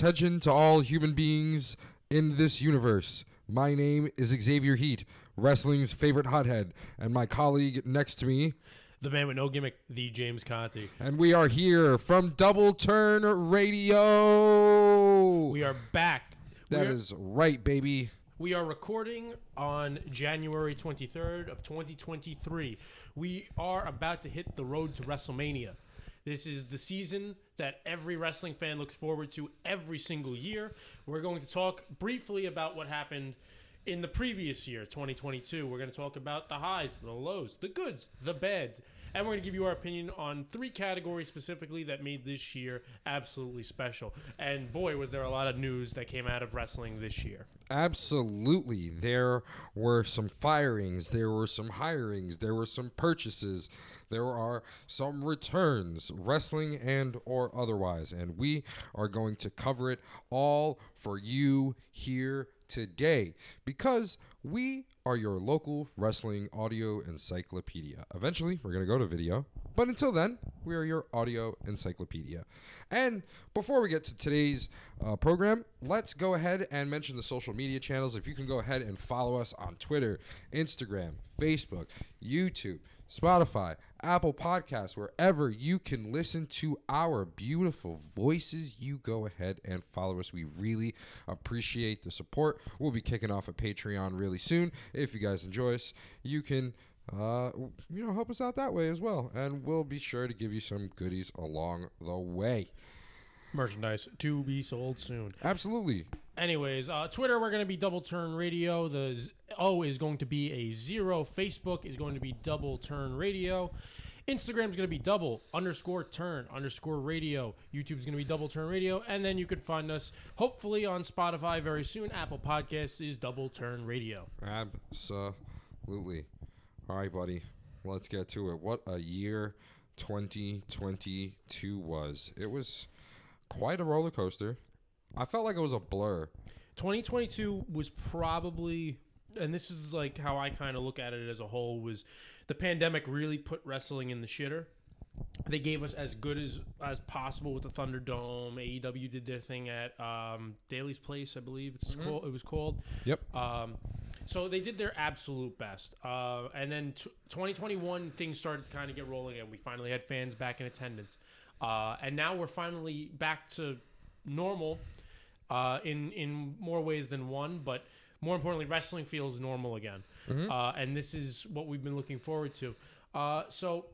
Attention to all human beings in this universe. My name is Xavier Heat, wrestling's favorite hothead, and my colleague next to me, The man with no gimmick, the James Conti. and we are here from Double Turn Radio. We are back. That are, is right, baby. We are recording on January 23rd of 2023. We are about to hit the road to WrestleMania. This is the season that every wrestling fan looks forward to every single year. We're going to talk briefly about what happened in the previous year, 2022. We're going to talk about the highs, the lows, the goods, the bads, and we're going to give you our opinion on three categories specifically that made this year absolutely special. And boy, was there a lot of news that came out of wrestling this year. Absolutely. There were some firings, there were some hirings, there were some purchases, there are some returns, wrestling and or otherwise, and we are going to cover it all for you here today because we are your local wrestling audio encyclopedia. Eventually, we're going to go to video, but until then, we are your audio encyclopedia. And before we get to today's uh, program, let's go ahead and mention the social media channels. If you can go ahead and follow us on Twitter, Instagram, Facebook, YouTube, Spotify, Apple Podcasts, wherever you can listen to our beautiful voices, you go ahead and follow us. We really appreciate the support. We'll be kicking off a Patreon really soon. If you guys enjoy us, you can uh, you know, help us out that way as well. And we'll be sure to give you some goodies along the way. Merchandise to be sold soon. Absolutely. Anyways, uh, Twitter, we're going to be Double Turn Radio. The z- O is going to be a zero. Facebook is going to be Double Turn Radio. Instagram is going to be double underscore turn underscore radio. YouTube is going to be double turn radio. And then you can find us hopefully on Spotify very soon. Apple Podcasts is double turn radio. Absolutely. All right, buddy. Let's get to it. What a year 2022 was. It was quite a roller coaster. I felt like it was a blur. 2022 was probably and this is like how I kind of look at it as a whole was the pandemic really put wrestling in the shitter. They gave us as good as as possible with the Thunderdome. AEW did their thing at um, Daily's Place, I believe it's called. It was called. Yep. Um, so they did their absolute best. Uh, and then t- 2021, things started to kind of get rolling, and we finally had fans back in attendance. Uh, and now we're finally back to normal uh, in in more ways than one, but more importantly, wrestling feels normal again. Uh, and this is what we've been looking forward to. Uh, so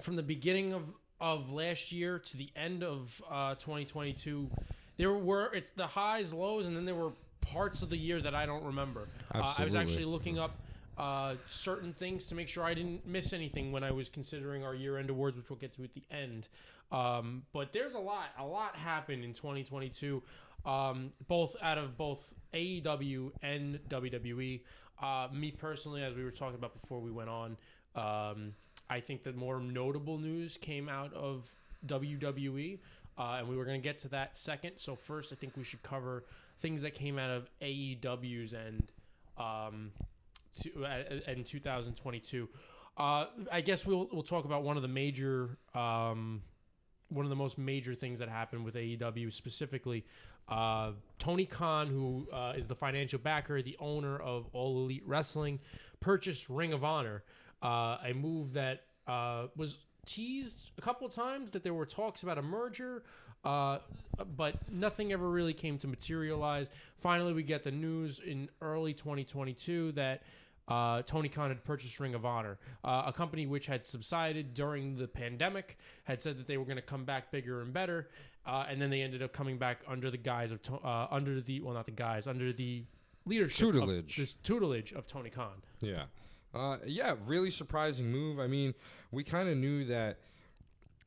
from the beginning of of last year to the end of uh, 2022, there were it's the highs, lows, and then there were parts of the year that I don't remember. Uh, I was actually looking up uh, certain things to make sure I didn't miss anything when I was considering our year end awards, which we'll get to at the end. Um, but there's a lot, a lot happened in 2022, um, both out of both AEW and WWE. Uh, me personally, as we were talking about before we went on, um, I think the more notable news came out of WWE, uh, and we were going to get to that second. So first, I think we should cover things that came out of AEW's end um, to, uh, in 2022. Uh, I guess we'll we'll talk about one of the major, um, one of the most major things that happened with AEW specifically. Uh, Tony Khan, who uh, is the financial backer, the owner of All Elite Wrestling, purchased Ring of Honor, uh, a move that uh, was teased a couple of times that there were talks about a merger, uh, but nothing ever really came to materialize. Finally, we get the news in early 2022 that uh, Tony Khan had purchased Ring of Honor, uh, a company which had subsided during the pandemic, had said that they were going to come back bigger and better, uh, and then they ended up coming back under the guise of uh, under the well, not the guise, under the leadership of- Tutelage. this tutelage of Tony Khan. Yeah. Uh, yeah, really surprising move. I mean, we kind of knew that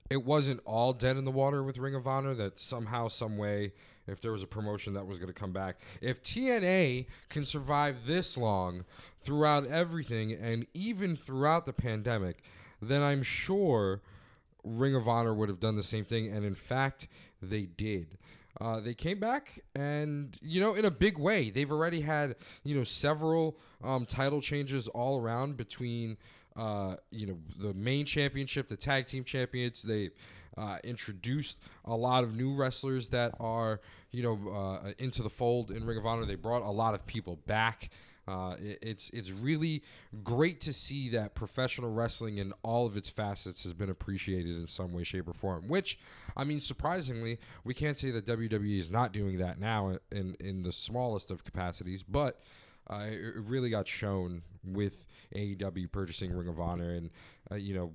it wasn't all dead in the water with Ring of Honor, that somehow, some way, if there was a promotion that was going to come back, if TNA can survive this long throughout everything and even throughout the pandemic, then I'm sure Ring of Honor would have done the same thing. And in fact, they did. Uh, they came back and, you know, in a big way. They've already had, you know, several um, title changes all around between, uh, you know, the main championship, the tag team champions. They uh, introduced a lot of new wrestlers that are, you know, uh, into the fold in Ring of Honor. They brought a lot of people back. Uh, it, it's it's really great to see that professional wrestling in all of its facets has been appreciated in some way, shape, or form. Which, I mean, surprisingly, we can't say that WWE is not doing that now in in the smallest of capacities, but uh, it really got shown with AEW purchasing Ring of Honor, and uh, you know,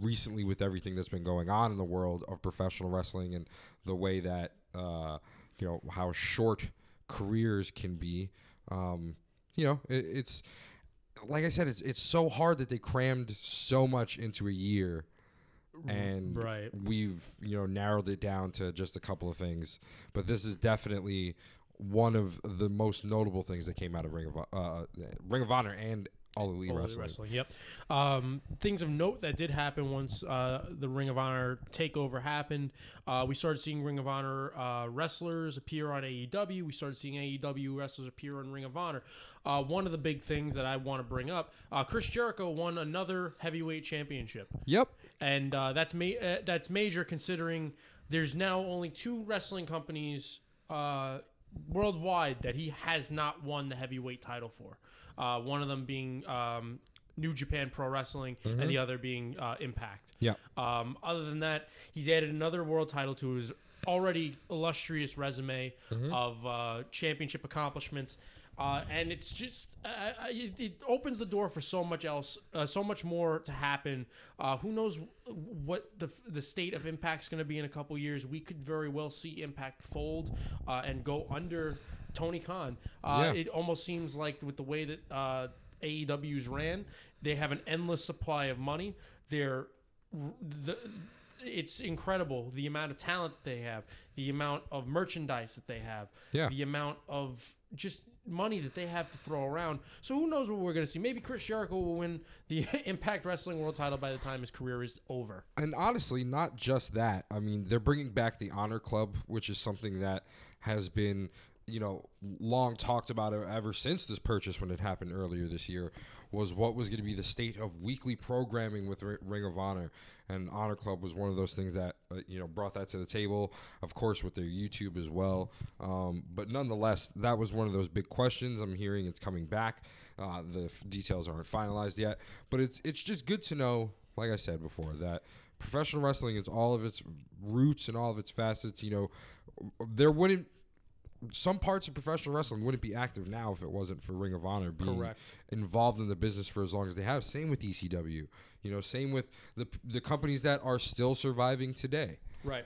recently with everything that's been going on in the world of professional wrestling and the way that uh, you know how short careers can be. Um, you know, it, it's like I said, it's it's so hard that they crammed so much into a year, and right. we've you know narrowed it down to just a couple of things. But this is definitely one of the most notable things that came out of Ring of uh, Ring of Honor and All Elite All Elite Wrestling. Wrestling. Yep. Um, things of note that did happen once uh, the Ring of Honor takeover happened. Uh, we started seeing Ring of Honor uh, wrestlers appear on AEW. We started seeing AEW wrestlers appear on Ring of Honor. Uh, one of the big things that I want to bring up: uh, Chris Jericho won another heavyweight championship, Yep. and uh, that's ma- uh, that's major considering there's now only two wrestling companies uh, worldwide that he has not won the heavyweight title for. Uh, one of them being um, New Japan Pro Wrestling, and the other being uh, Impact. Yeah. Um, other than that, he's added another world title to his already illustrious resume of uh, championship accomplishments. Uh, and it's just uh, uh, it, it opens the door for so much else, uh, so much more to happen. Uh, who knows what the the state of Impact's going to be in a couple years? We could very well see Impact fold uh, and go under Tony Khan. Uh, Yeah. It almost seems like with the way that uh, AEW's ran, they have an endless supply of money. They're the it's incredible the amount of talent they have, the amount of merchandise that they have, Yeah. the amount of just money that they have to throw around. So who knows what we're going to see? Maybe Chris Jericho will win the Impact Wrestling World Title by the time his career is over. And honestly, not just that. I mean, they're bringing back the Honor Club, which is something that has been, you know, long talked about it ever since this purchase when it happened earlier this year. Was what was going to be the state of weekly programming with Ri- Ring of Honor, and Honor Club was one of those things that uh, you know brought that to the table. Of course, with their YouTube as well. Um, but nonetheless, that was one of those big questions. I'm hearing it's coming back. Uh, the f- details aren't finalized yet, but it's it's just good to know like I said before, that professional wrestling is all of its roots and all of its facets. You know, there wouldn't some parts of professional wrestling wouldn't be active now if it wasn't for Ring of Honor being Correct. involved in the business for as long as they have. Same with ECW. You know, same with the the companies that are still surviving today. Right.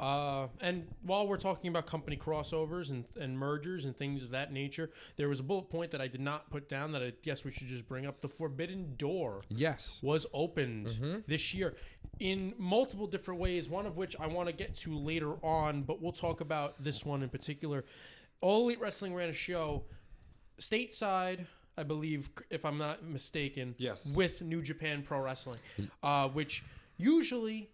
Uh, and while we're talking about company crossovers and, and mergers and things of that nature, there was a bullet point that I did not put down that I guess we should just bring up. The Forbidden Door Yes. was opened this year in multiple different ways, one of which I want to get to later on, but we'll talk about this one in particular. All Elite Wrestling ran a show stateside, I believe, if I'm not mistaken, Yes. with New Japan Pro Wrestling, uh, which usually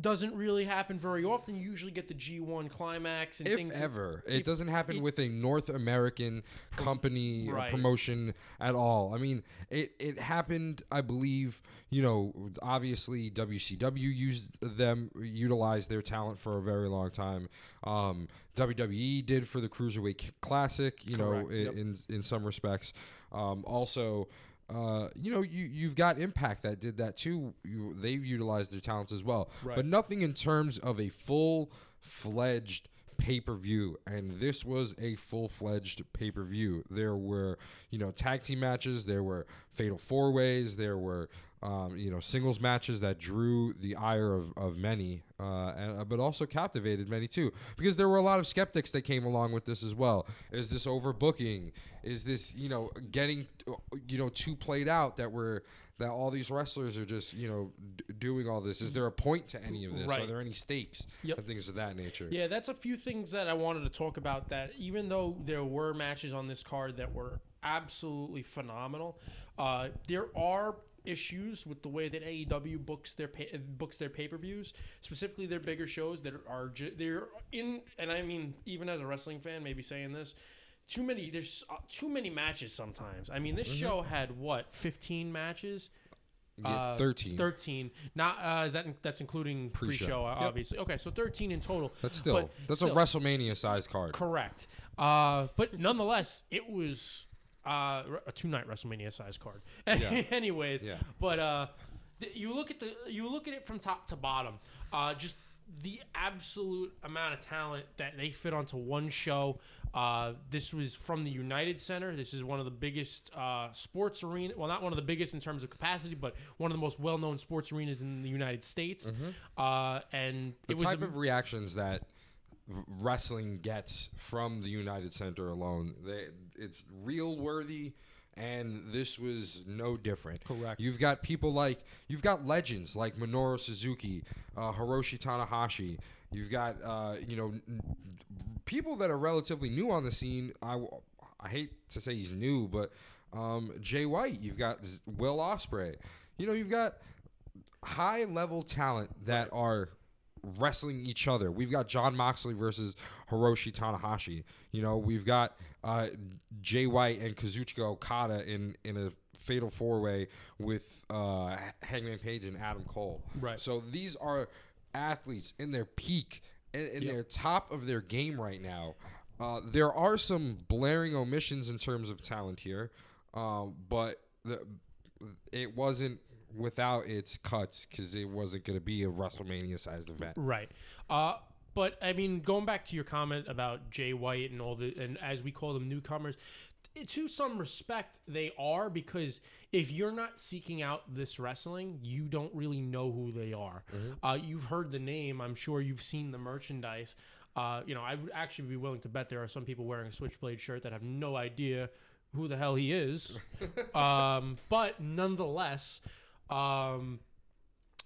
doesn't really happen very often. You usually get the G1 climax and If things. ever, it doesn't happen it- with a North American company uh, Right. promotion at all. I mean, it, it happened, I believe. You know, obviously WCW used them, utilized their talent for a very long time. Um, WWE did for the Cruiserweight Classic. You Correct, know, yep. in, in in some respects. Um, also. Uh, you know, you you've got Impact that did that too. You, they've utilized their talents as well, Right. but nothing in terms of a full fledged pay per view. And this was a full fledged pay per view. There were, you know, tag team matches, there were fatal four ways, there were, um, you know, singles matches that drew the ire of, of many, uh, and, uh, but also captivated many too. Because there were a lot of skeptics that came along with this as well. Is this overbooking? Is this, you know, getting, you know, too played out that we're, that all these wrestlers are just, you know, d- doing all this? Is there a point to any of this? Are there any stakes Yep. and things of that nature? Yeah, that's a few things that I wanted to talk about. That even though there were matches on this card that were absolutely phenomenal, uh, there are issues with the way that AEW books their pay, books their pay per views, specifically their bigger shows that are they're in. And I mean, even as a wrestling fan, maybe saying this. Too many. There's uh, too many matches sometimes. I mean, this show had what 15 matches. Yeah, Uh, 13. 13. Not uh, is that that's including Pre-show. pre-show, uh, Yep. obviously. Okay, so 13 in total. That's still that's still. a WrestleMania sized card. Correct. Uh, but nonetheless, it was uh, a two night WrestleMania size card. Yeah. Anyways, Yeah. but uh, th- you look at the you look at it from top to bottom. Uh, just the absolute amount of talent that they fit onto one show. Uh, this was from the United Center. This is one of the biggest uh, sports arena. Well, not one of the biggest in terms of capacity, but one of the most well known sports arenas in the United States. Uh, and the it was type a- of reactions that wrestling gets from the United Center alone, they, it's real worthy. And this was no different. Correct. You've got people like you've got legends like Minoru Suzuki, uh, Hiroshi Tanahashi. You've got uh, you know n- people that are relatively new on the scene. I, w- I hate to say he's new, but um, Jay White. You've got Z- Will Ospreay. You know you've got high level talent that are wrestling each other. We've got Jon Moxley versus Hiroshi Tanahashi. You know, we've got uh, Jay White and Kazuchika Okada in in a fatal four way with uh, Hangman Page and Adam Cole. Right. So these are athletes in their peak, in, in Yep. their top of their game right now. Uh, there are some blaring omissions in terms of talent here, um, but the, it wasn't without its cuts because it wasn't going to be a WrestleMania sized event. Right. Uh, but I mean, going back to your comment about Jay White and all the, and as we call them newcomers, to some respect, they are because if you're not seeking out this wrestling, you don't really know who they are. Uh, you've heard the name. I'm sure you've seen the merchandise. Uh, you know, I would actually be willing to bet there are some people wearing a Switchblade shirt that have no idea who the hell he is. um, but nonetheless, um,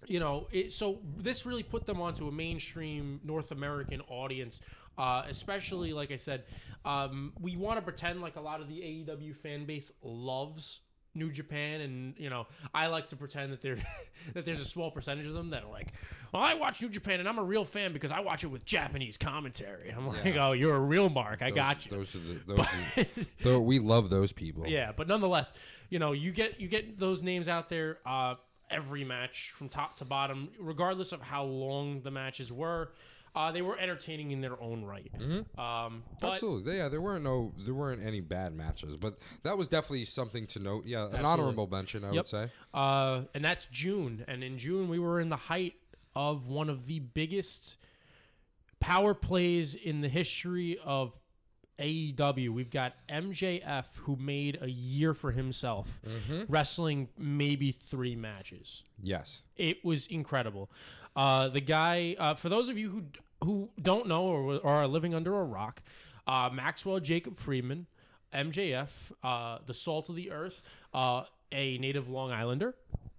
you know, it, so this really put them onto a mainstream North American audience. Uh, especially, like I said, um, we want to pretend like a lot of the AEW fan base loves New Japan, and you know, I like to pretend that there that there's a small percentage of them that are like, "Well, I watch New Japan, and I'm a real fan because I watch it with Japanese commentary." I'm like, Yeah. "Oh, you're a real mark. I Those- got you." Those are the those. are, though we love those people. Yeah, but nonetheless, you know, you get you get those names out there uh, every match from top to bottom, regardless of how long the matches were. Uh, they were entertaining in their own right. Um, but Absolutely, yeah. There weren't no, there weren't any bad matches, but that was definitely something to note. Yeah, an honorable mention, I Yep. would say. uh, and that's June, and in June we were in the height of one of the biggest power plays in the history of AEW. We've got MJF who made a year for himself, wrestling maybe three matches. Yes. it was incredible. Uh, the guy, uh, for those of you who who don't know or, or are living under a rock, uh, Maxwell Jacob Friedman, MJF, uh, the salt of the earth, uh, a native Long Islander,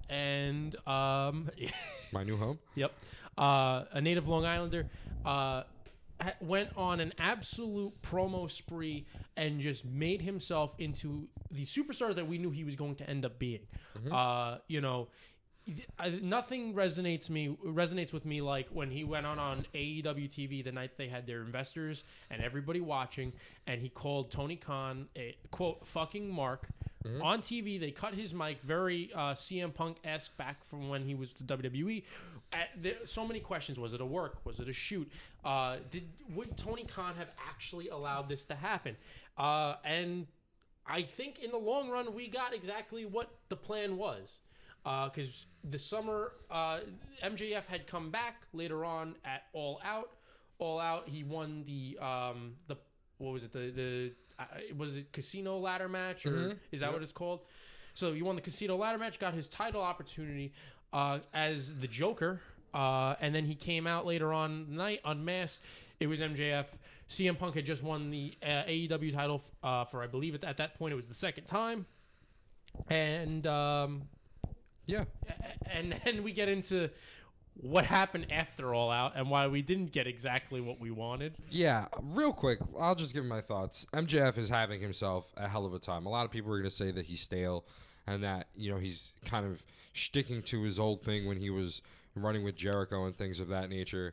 and um, My new home. Yep. Uh, a native Long Islander uh, went on an absolute promo spree and just made himself into the superstar that we knew he was going to end up being. Uh, you know, I- nothing resonates me resonates with me like when he went on on AEW TV the night they had their investors and everybody watching, and he called Tony Khan a quote fucking mark. On TV, they cut his mic very uh, CM Punk esque back from when he was the WWE. At there, so many questions: Was it a work? Was it a shoot? Uh, did would Tony Khan have actually allowed this to happen? Uh, and I think in the long run, we got exactly what the plan was. Because the summer, uh, MJF had come back later on at All Out. All Out, he won the um, the what was it the the uh, was it Casino Ladder match or is that what it's called? So he won the Casino Ladder match, got his title opportunity uh, as the Joker, uh, and then he came out later on the night unmasked. It was MJF. CM Punk had just won the uh, AEW title uh, for I believe at, at that point it was the second time, and um, Yeah. and then we get into what happened after All Out and why we didn't get exactly what we wanted. Yeah, real quick, I'll just give my thoughts. MJF is having himself a hell of a time. A lot of people are going to say that he's stale and that, you know, he's kind of sticking to his old thing when he was running with Jericho and things of that nature.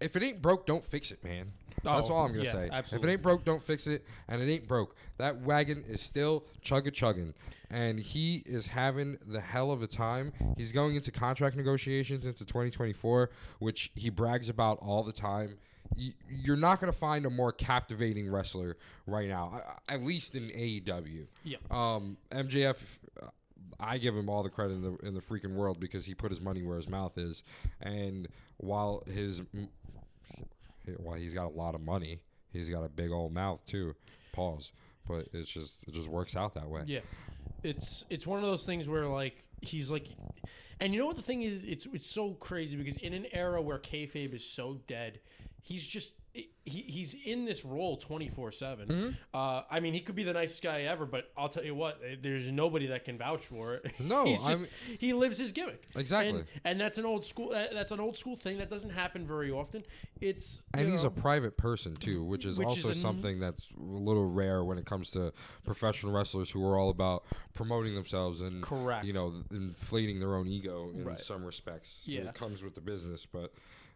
if it ain't broke, don't fix it, man. That's Oh, all I'm gonna yeah, say. If it ain't broke, don't fix it. And it ain't broke. That wagon is still chugga chugging, and he is having the hell of a time. He's going into contract negotiations into 2024, which he brags about all the time. You're not gonna find a more captivating wrestler right now, at least in AEW. Yeah. Um, MJF, uh, I give him all the credit in the in the freaking world because he put his money where his mouth is, and while his while he's got a lot of money, he's got a big old mouth too. Pause. But it's just it just works out that way. Yeah, it's it's one of those things where like he's like, and you know what the thing is? It's it's so crazy because in an era where kayfabe is so dead, he's just he, he's in this role twenty four seven. Mm-hmm. Uh, I mean, he could be the nicest guy ever, but I'll tell you what, eh, there's nobody that can vouch for it. No, he's just he lives his gimmick Exactly. and, and that's an old school uh, that's an old school thing that doesn't happen very often. It's And you he's a private person too, which is Which is also something that's a little rare when it comes to professional wrestlers who are all about promoting themselves and Correct. you know, inflating their own ego in Right. some respects. Yeah. it comes with the business, but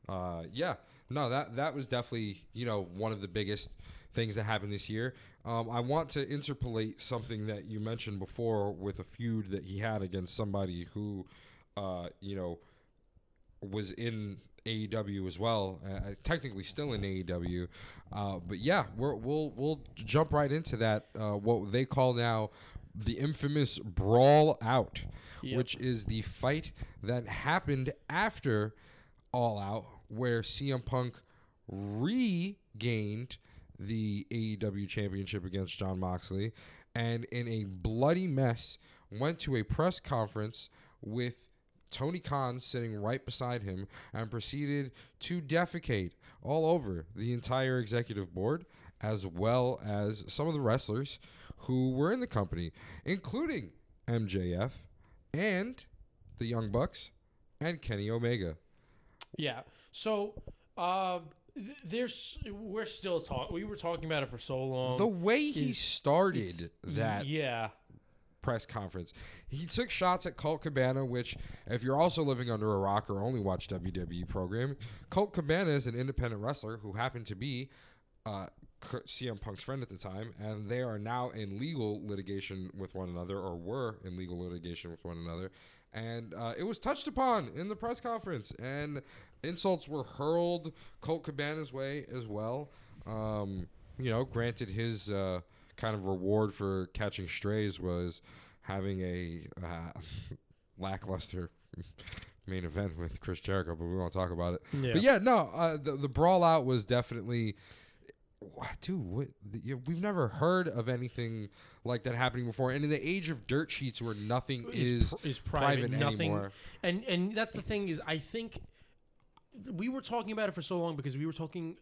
uh, yeah, no, that that was definitely you know one of the biggest things that happened this year. Um, I want to interpolate something that you mentioned before with a feud that he had against somebody who, uh, you know, was in AEW as well, uh, technically still in AEW. Uh, but yeah, we're, we'll we'll jump right into that. Uh, what they call now the infamous brawl out, Yep. which is the fight that happened after All Out, where CM Punk regained the AEW championship against Jon Moxley, and in a bloody mess went to a press conference with Tony Khan sitting right beside him and proceeded to defecate all over the entire executive board as well as some of the wrestlers who were in the company, including MJF and the Young Bucks and Kenny Omega. Yeah. So, uh, there's we're still talking. We were talking about it for so long. The way he is- started that Yeah. press conference. He took shots at Colt Cabana, which, if you're also living under a rock or only watch WWE program, Colt Cabana is an independent wrestler who happened to be uh, CM Punk's friend at the time, and they are now in legal litigation with one another, or were in legal litigation with one another. And uh, it was touched upon in the press conference, and insults were hurled Colt Cabana's way as well. Um, you know, granted, his uh, kind of reward for catching strays was having a uh, lackluster main event with Chris Jericho, but we won't talk about it. Yeah. But yeah, no, uh, the, the brawl out was definitely. Dude, what, you- we've never heard of anything like that happening before. And in the age of dirt sheets where nothing is, pr- is private, private nothing. anymore. And and that's the thing is, I think we were talking about it for so long because we were talking.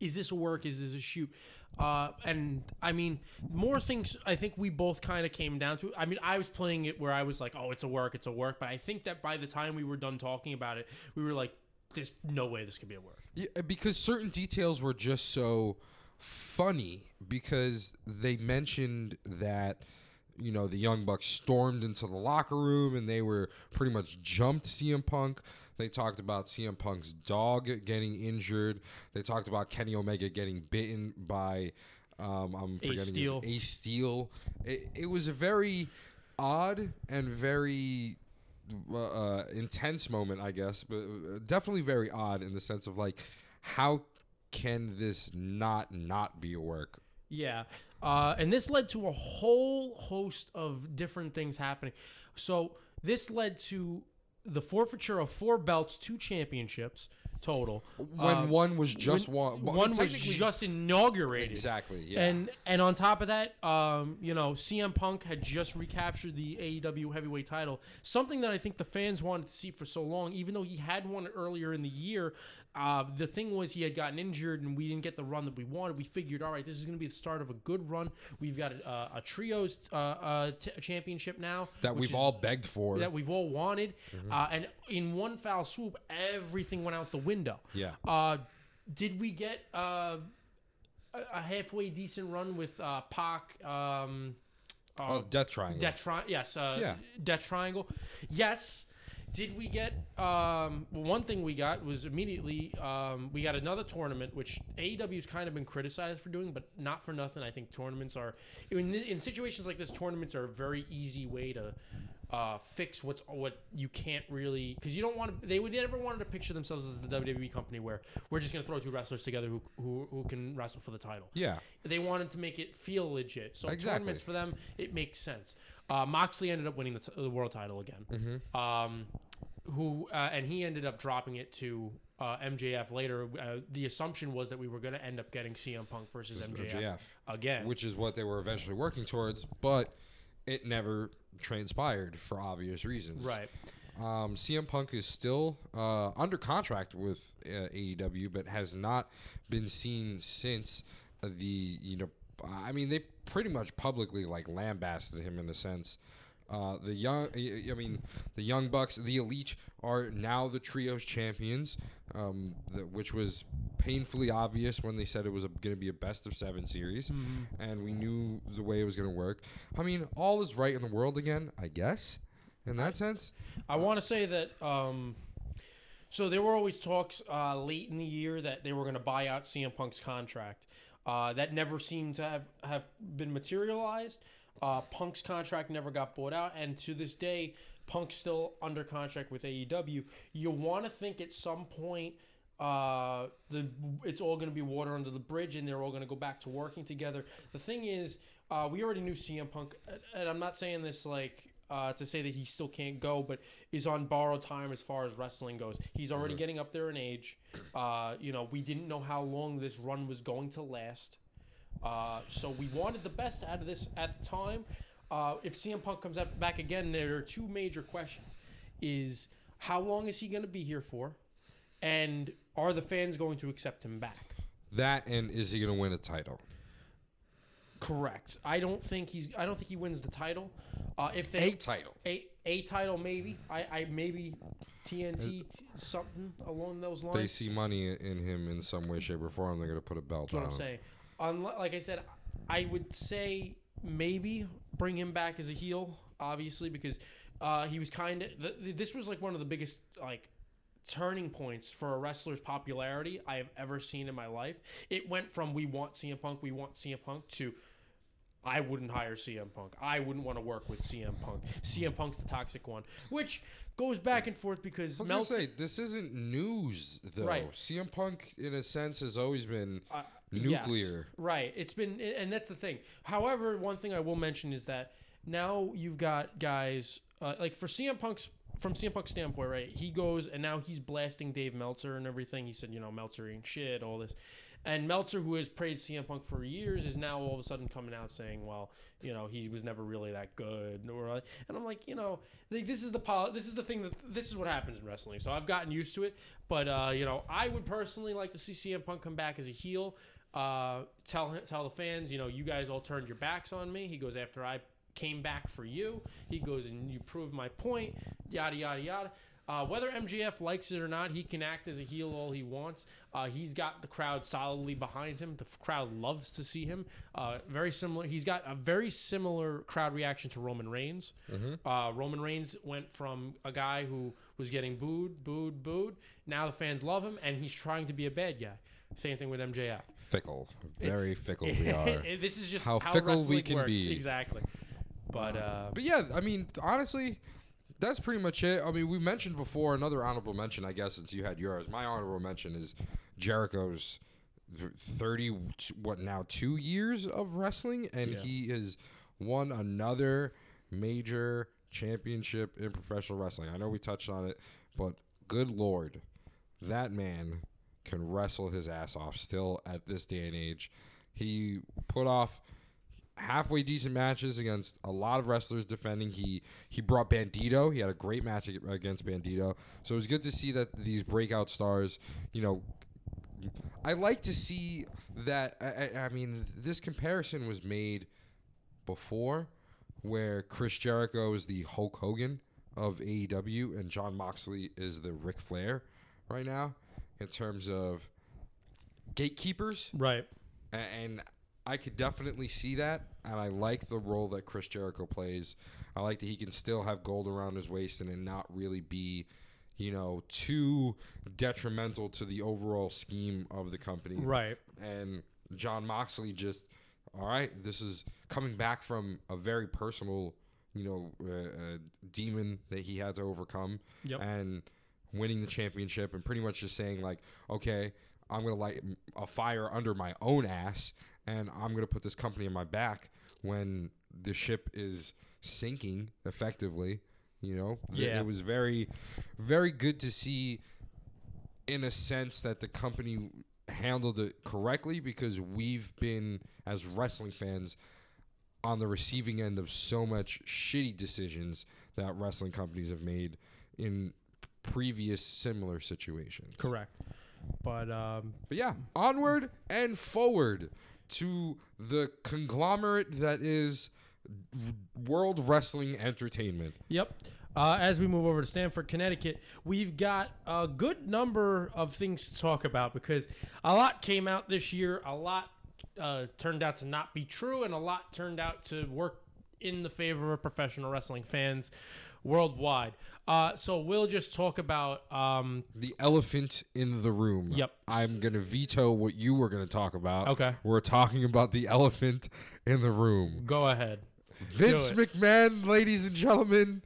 Is this a work? Is this a shoot? Uh, and I mean, more things. I think we both kind of came down to. I mean, I was playing it where I was like, "Oh, it's a work, it's a work." But I think that by the time we were done talking about it, we were like, "There's no way this could be a work." Yeah, because certain details were just so funny because they mentioned that you know the young bucks stormed into the locker room and they were pretty much jumped CM Punk. They talked about CM Punk's dog getting injured. They talked about Kenny Omega getting bitten by um, I'm forgetting Ace Steel. his Ace Steel. It, it was a very odd and very uh, uh, intense moment, I guess, but uh, definitely very odd in the sense of like, how can this not not be a work? Yeah. Uh, and this led to a whole host of different things happening. So this led to the forfeiture of four belts, two championships total. When Uh, one was just one, one was just inaugurated. exactly, yeah. And and on top of that, um, you know, CM Punk had just recaptured the AEW heavyweight title, something that I think the fans wanted to see for so long. Even though he had one earlier in the year, uh, the thing was he had gotten injured and we didn't get the run that we wanted. We figured, all right, this is going to be the start of a good run. We've got a, a trios uh, uh, t- championship now that we've is- all begged for. that we've all wanted, uh, and in one foul swoop, everything went out the window. Yeah. Uh, did we get uh, a, a halfway decent run with uh, Pac? Um, uh, oh, Death Triangle. Death Tri- yes. Uh, Yeah. Death Triangle. Yes. Did we get um, well, one thing we got was immediately um, we got another tournament, which AEW's kind of been criticized for doing, but not for nothing. I think tournaments are in in situations like this, tournaments are a very easy way to uh, fix what's what you can't really because you don't want to. They would never wanted to picture themselves as the WWE company where we're just gonna throw two wrestlers together who who, who can wrestle for the title. Yeah. They wanted to make it feel legit. So Exactly. tournaments for them, it makes sense. Uh, Moxley ended up winning the, t- the world title again. Mm-hmm. Um, who uh, and he ended up dropping it to uh, MJF later. Uh, the assumption was that we were going to end up getting CM Punk versus MJF, MJF. again. which is what they were eventually working towards, but it never transpired for obvious reasons. right. Um, CM Punk is still uh, under contract with uh, AEW, but has not been seen since the you know. I mean, they pretty much publicly like lambasted him in a sense. Uh, the young, I mean, the Young Bucks, the Elite are now the trios champions, um, the, which was painfully obvious when they said it was going to be a best of seven series, and we knew the way it was going to work. I mean, all is right in the world again, I guess, in that sense. I want to say that. Um, so there were always talks uh, late in the year that they were going to buy out CM Punk's contract. Uh, that never seemed to have, have been materialized. Uh, Punk's contract never got bought out, and to this day, Punk's still under contract with AEW. You want to think at some point uh, the it's all going to be water under the bridge, and they're all going to go back to working together. The thing is, uh, we already knew CM Punk, and I'm not saying this like uh, to say that he still can't go, but is on borrowed time as far as wrestling goes. He's already getting up there in age. Uh, you know, we didn't know how long this run was going to last. Uh, so we wanted the best out of this at the time. Uh, if CM Punk comes up back again, there are two major questions: is how long is he going to be here for, and are the fans going to accept him back? That and is he going to win a title? Correct. I don't think he's. I don't think he wins the title. Uh, if they A title. a a title maybe I, I maybe TNT something along those lines. They see money in him in some way, shape, or form. They're going to put a belt That's what on I'm him. saying. Unle- like I said, I would say maybe bring him back as a heel, obviously, because uh, he was kind of. Th- this was like one of the biggest like turning points for a wrestler's popularity I have ever seen in my life. It went from we want CM Punk, we want CM Punk to I wouldn't hire CM Punk. I wouldn't want to work with CM Punk. CM Punk's the toxic one, which goes back and forth because I was gonna say this isn't news though. Right. CM Punk, in a sense, has always been Uh, Yes, nuclear. right. It's been, and that's the thing. However, one thing I will mention is that now you've got guys uh, like for CM Punk's from CM Punk's standpoint, right? He goes and now he's blasting Dave Meltzer and everything. He said, you know, Meltzer ain't shit, all this. And Meltzer, who has praised CM Punk for years, is now all of a sudden coming out saying, "Well, you know, he was never really that good." Or, and I'm like, you know, like, this is the pol- this is the thing that this is what happens in wrestling. So I've gotten used to it. But uh, you know, I would personally like to see CM Punk come back as a heel. Uh, tell tell the fans, you know, you guys all turned your backs on me. He goes after I came back for you. He goes and you proved my point. Yada yada yada. Uh, whether MJF likes it or not, he can act as a heel all he wants. Uh, he's got the crowd solidly behind him. The f- crowd loves to see him. Uh, very similar. He's got a very similar crowd reaction to Roman Reigns. Uh, Roman Reigns went from a guy who was getting booed, booed, booed. Now the fans love him, and he's trying to be a bad guy. Same thing with MJF. Fickle, very It's- fickle we are. this is just How how, fickle we can works. be. Exactly. But uh, But yeah, I mean, honestly, that's pretty much it. I mean, we mentioned before another honorable mention, I guess, since you had yours. My honorable mention is Jericho's thirty, what now, two years of wrestling, and Yeah. he has won another major championship in professional wrestling. I know we touched on it, but good lord, that man can wrestle his ass off still at this day and age. He put off halfway decent matches against a lot of wrestlers defending. He he brought Bandito. He had a great match against Bandito. So it was good to see that these breakout stars, you know, I like to see that. I, I, mean, this comparison was made before, where Chris Jericho is the Hulk Hogan of AEW and Jon Moxley is the Ric Flair right now in terms of gatekeepers right. and I could definitely see that, and I like the role that Chris Jericho plays. I like that he can still have gold around his waist and, and not really be, you know, too detrimental to the overall scheme of the company. Right. And Jon Moxley just, all right, this is coming back from a very personal, you know, uh, uh, demon that he had to overcome, Yep. and winning the championship, and pretty much just saying like, okay, I'm gonna light a fire under my own ass, and I'm gonna put this company in my back when the ship is sinking effectively. You know, Yeah. it was very, very good to see in a sense that the company handled it correctly because we've been as wrestling fans on the receiving end of so much shitty decisions that wrestling companies have made in previous similar situations. Correct. But um, But yeah, onward and forward to the conglomerate that is World Wrestling Entertainment. Yep. Uh, as we move over to Stamford, Connecticut, we've got a good number of things to talk about because a lot came out this year. A lot uh, turned out to not be true, and a lot turned out to work in the favor of professional wrestling fans worldwide. Uh, so we'll just talk about. Um, The elephant in the room. Yep. I'm going to veto what you were going to talk about. Okay. We're talking about the elephant in the room. go ahead. Vince. McMahon, ladies and gentlemen,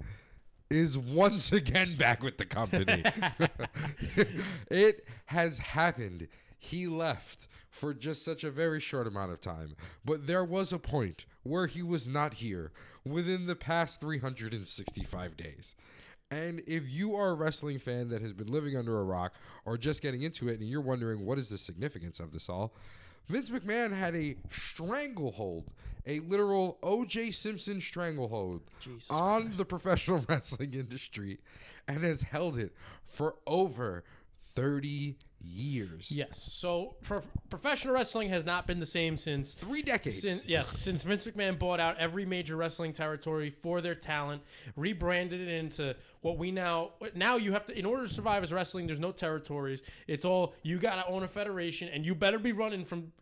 is once again back with the company. it has happened. He left for just such a very short amount of time. But there was a point where he was not here within the past 365 days. And if you are a wrestling fan that has been living under a rock or just getting into it and you're wondering what is the significance of this all, Vince McMahon had a stranglehold, a literal O.J. Simpson stranglehold Jesus on the professional wrestling industry and has held it for over 30 years. Yes. So prof- professional wrestling has not been the same since Three decades. Since, yes, since Vince McMahon bought out every major wrestling territory for their talent, rebranded it into what we now now you have to in order to survive as wrestling. There's no territories. It's all you got to own a federation, and you better be running from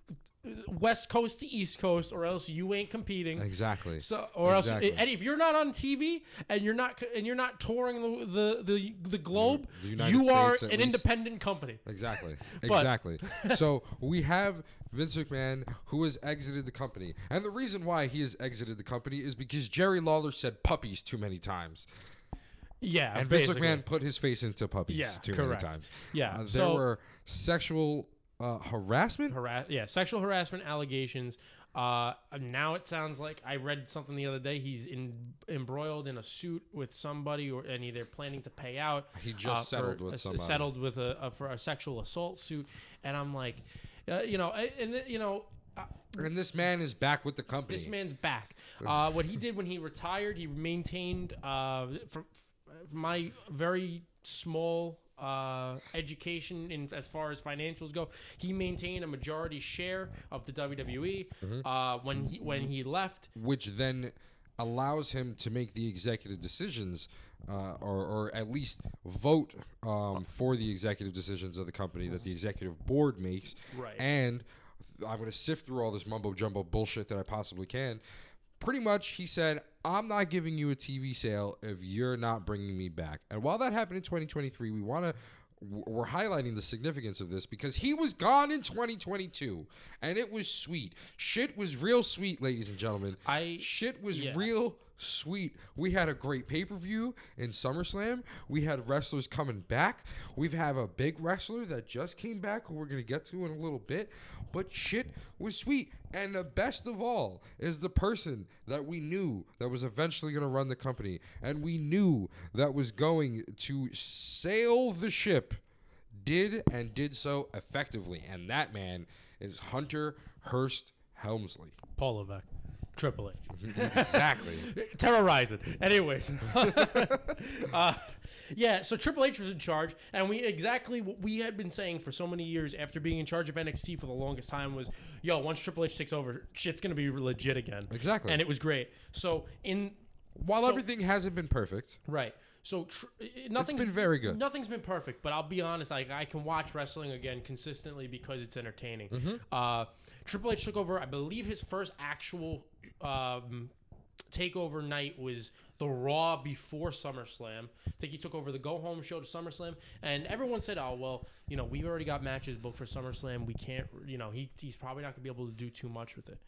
west coast to east coast, or else you ain't competing. exactly. So, or Exactly. else, and if you're not on TV and you're not and you're not touring the the the, the globe, The you are States, an least. independent company. Exactly. Exactly. so we have Vince McMahon who has exited the company. And the reason why he has exited the company is because Jerry Lawler said puppies too many times. Yeah, And Vince basically. McMahon put his face into puppies Yeah, too correct. many times. Yeah, Uh, there so- were sexual uh, harassment. harass yeah sexual harassment allegations uh now it sounds like i read something the other day he's in embroiled in a suit with somebody or and either planning to pay out He just uh, settled with a- somebody. settled with a, a for a sexual assault suit and i'm like uh, you know and you know uh, And this man is back with the company. this man's back. Uh, what he did when he retired, he maintained, uh, from, from my very small uh, education in as far as financials go, he maintained a majority share of the WWE. Uh, when he when he left, which then allows him to make the executive decisions, uh, or, or at least vote um, for the executive decisions of the company that the executive board makes. Right. And I'm going to sift through all this mumbo jumbo bullshit that I possibly can. Pretty much, he said, I'm not giving you a TV sale if you're not bringing me back. And while that happened in 2023, we want to. We're highlighting the significance of this because he was gone in 2022 and it was sweet. Shit was real sweet, ladies and gentlemen. I- Shit was yeah. real sweet. We had a great pay per view in SummerSlam. We had wrestlers coming back. We've have a big wrestler that just came back, who we're gonna get to in a little bit. But shit was sweet. And the best of all is the person that we knew that was eventually gonna run the company, and we knew that was going to sail the ship did and did so effectively. And that man is Hunter Hearst Helmsley. Paul Levesque, Triple H. exactly. terrorizing. Anyways, uh, yeah. So Triple H was in charge, and we exactly what we had been saying for so many years after being in charge of NXT for the longest time was, yo, once Triple H takes over, shit's gonna be legit again. Exactly. And it was great. So in While So- everything hasn't been perfect, right. So tr- nothing's been very good. Nothing's been perfect, but I'll be honest. Like I can watch wrestling again consistently because it's entertaining. Mm-hmm. Uh, Triple H took over. I believe his first actual um, takeover night was the Raw before SummerSlam. I think he took over the Go Home show to SummerSlam, and everyone said, "Oh well, you know, we've already got matches booked for SummerSlam. We can't, you know, he, he's probably not gonna be able to do too much with it."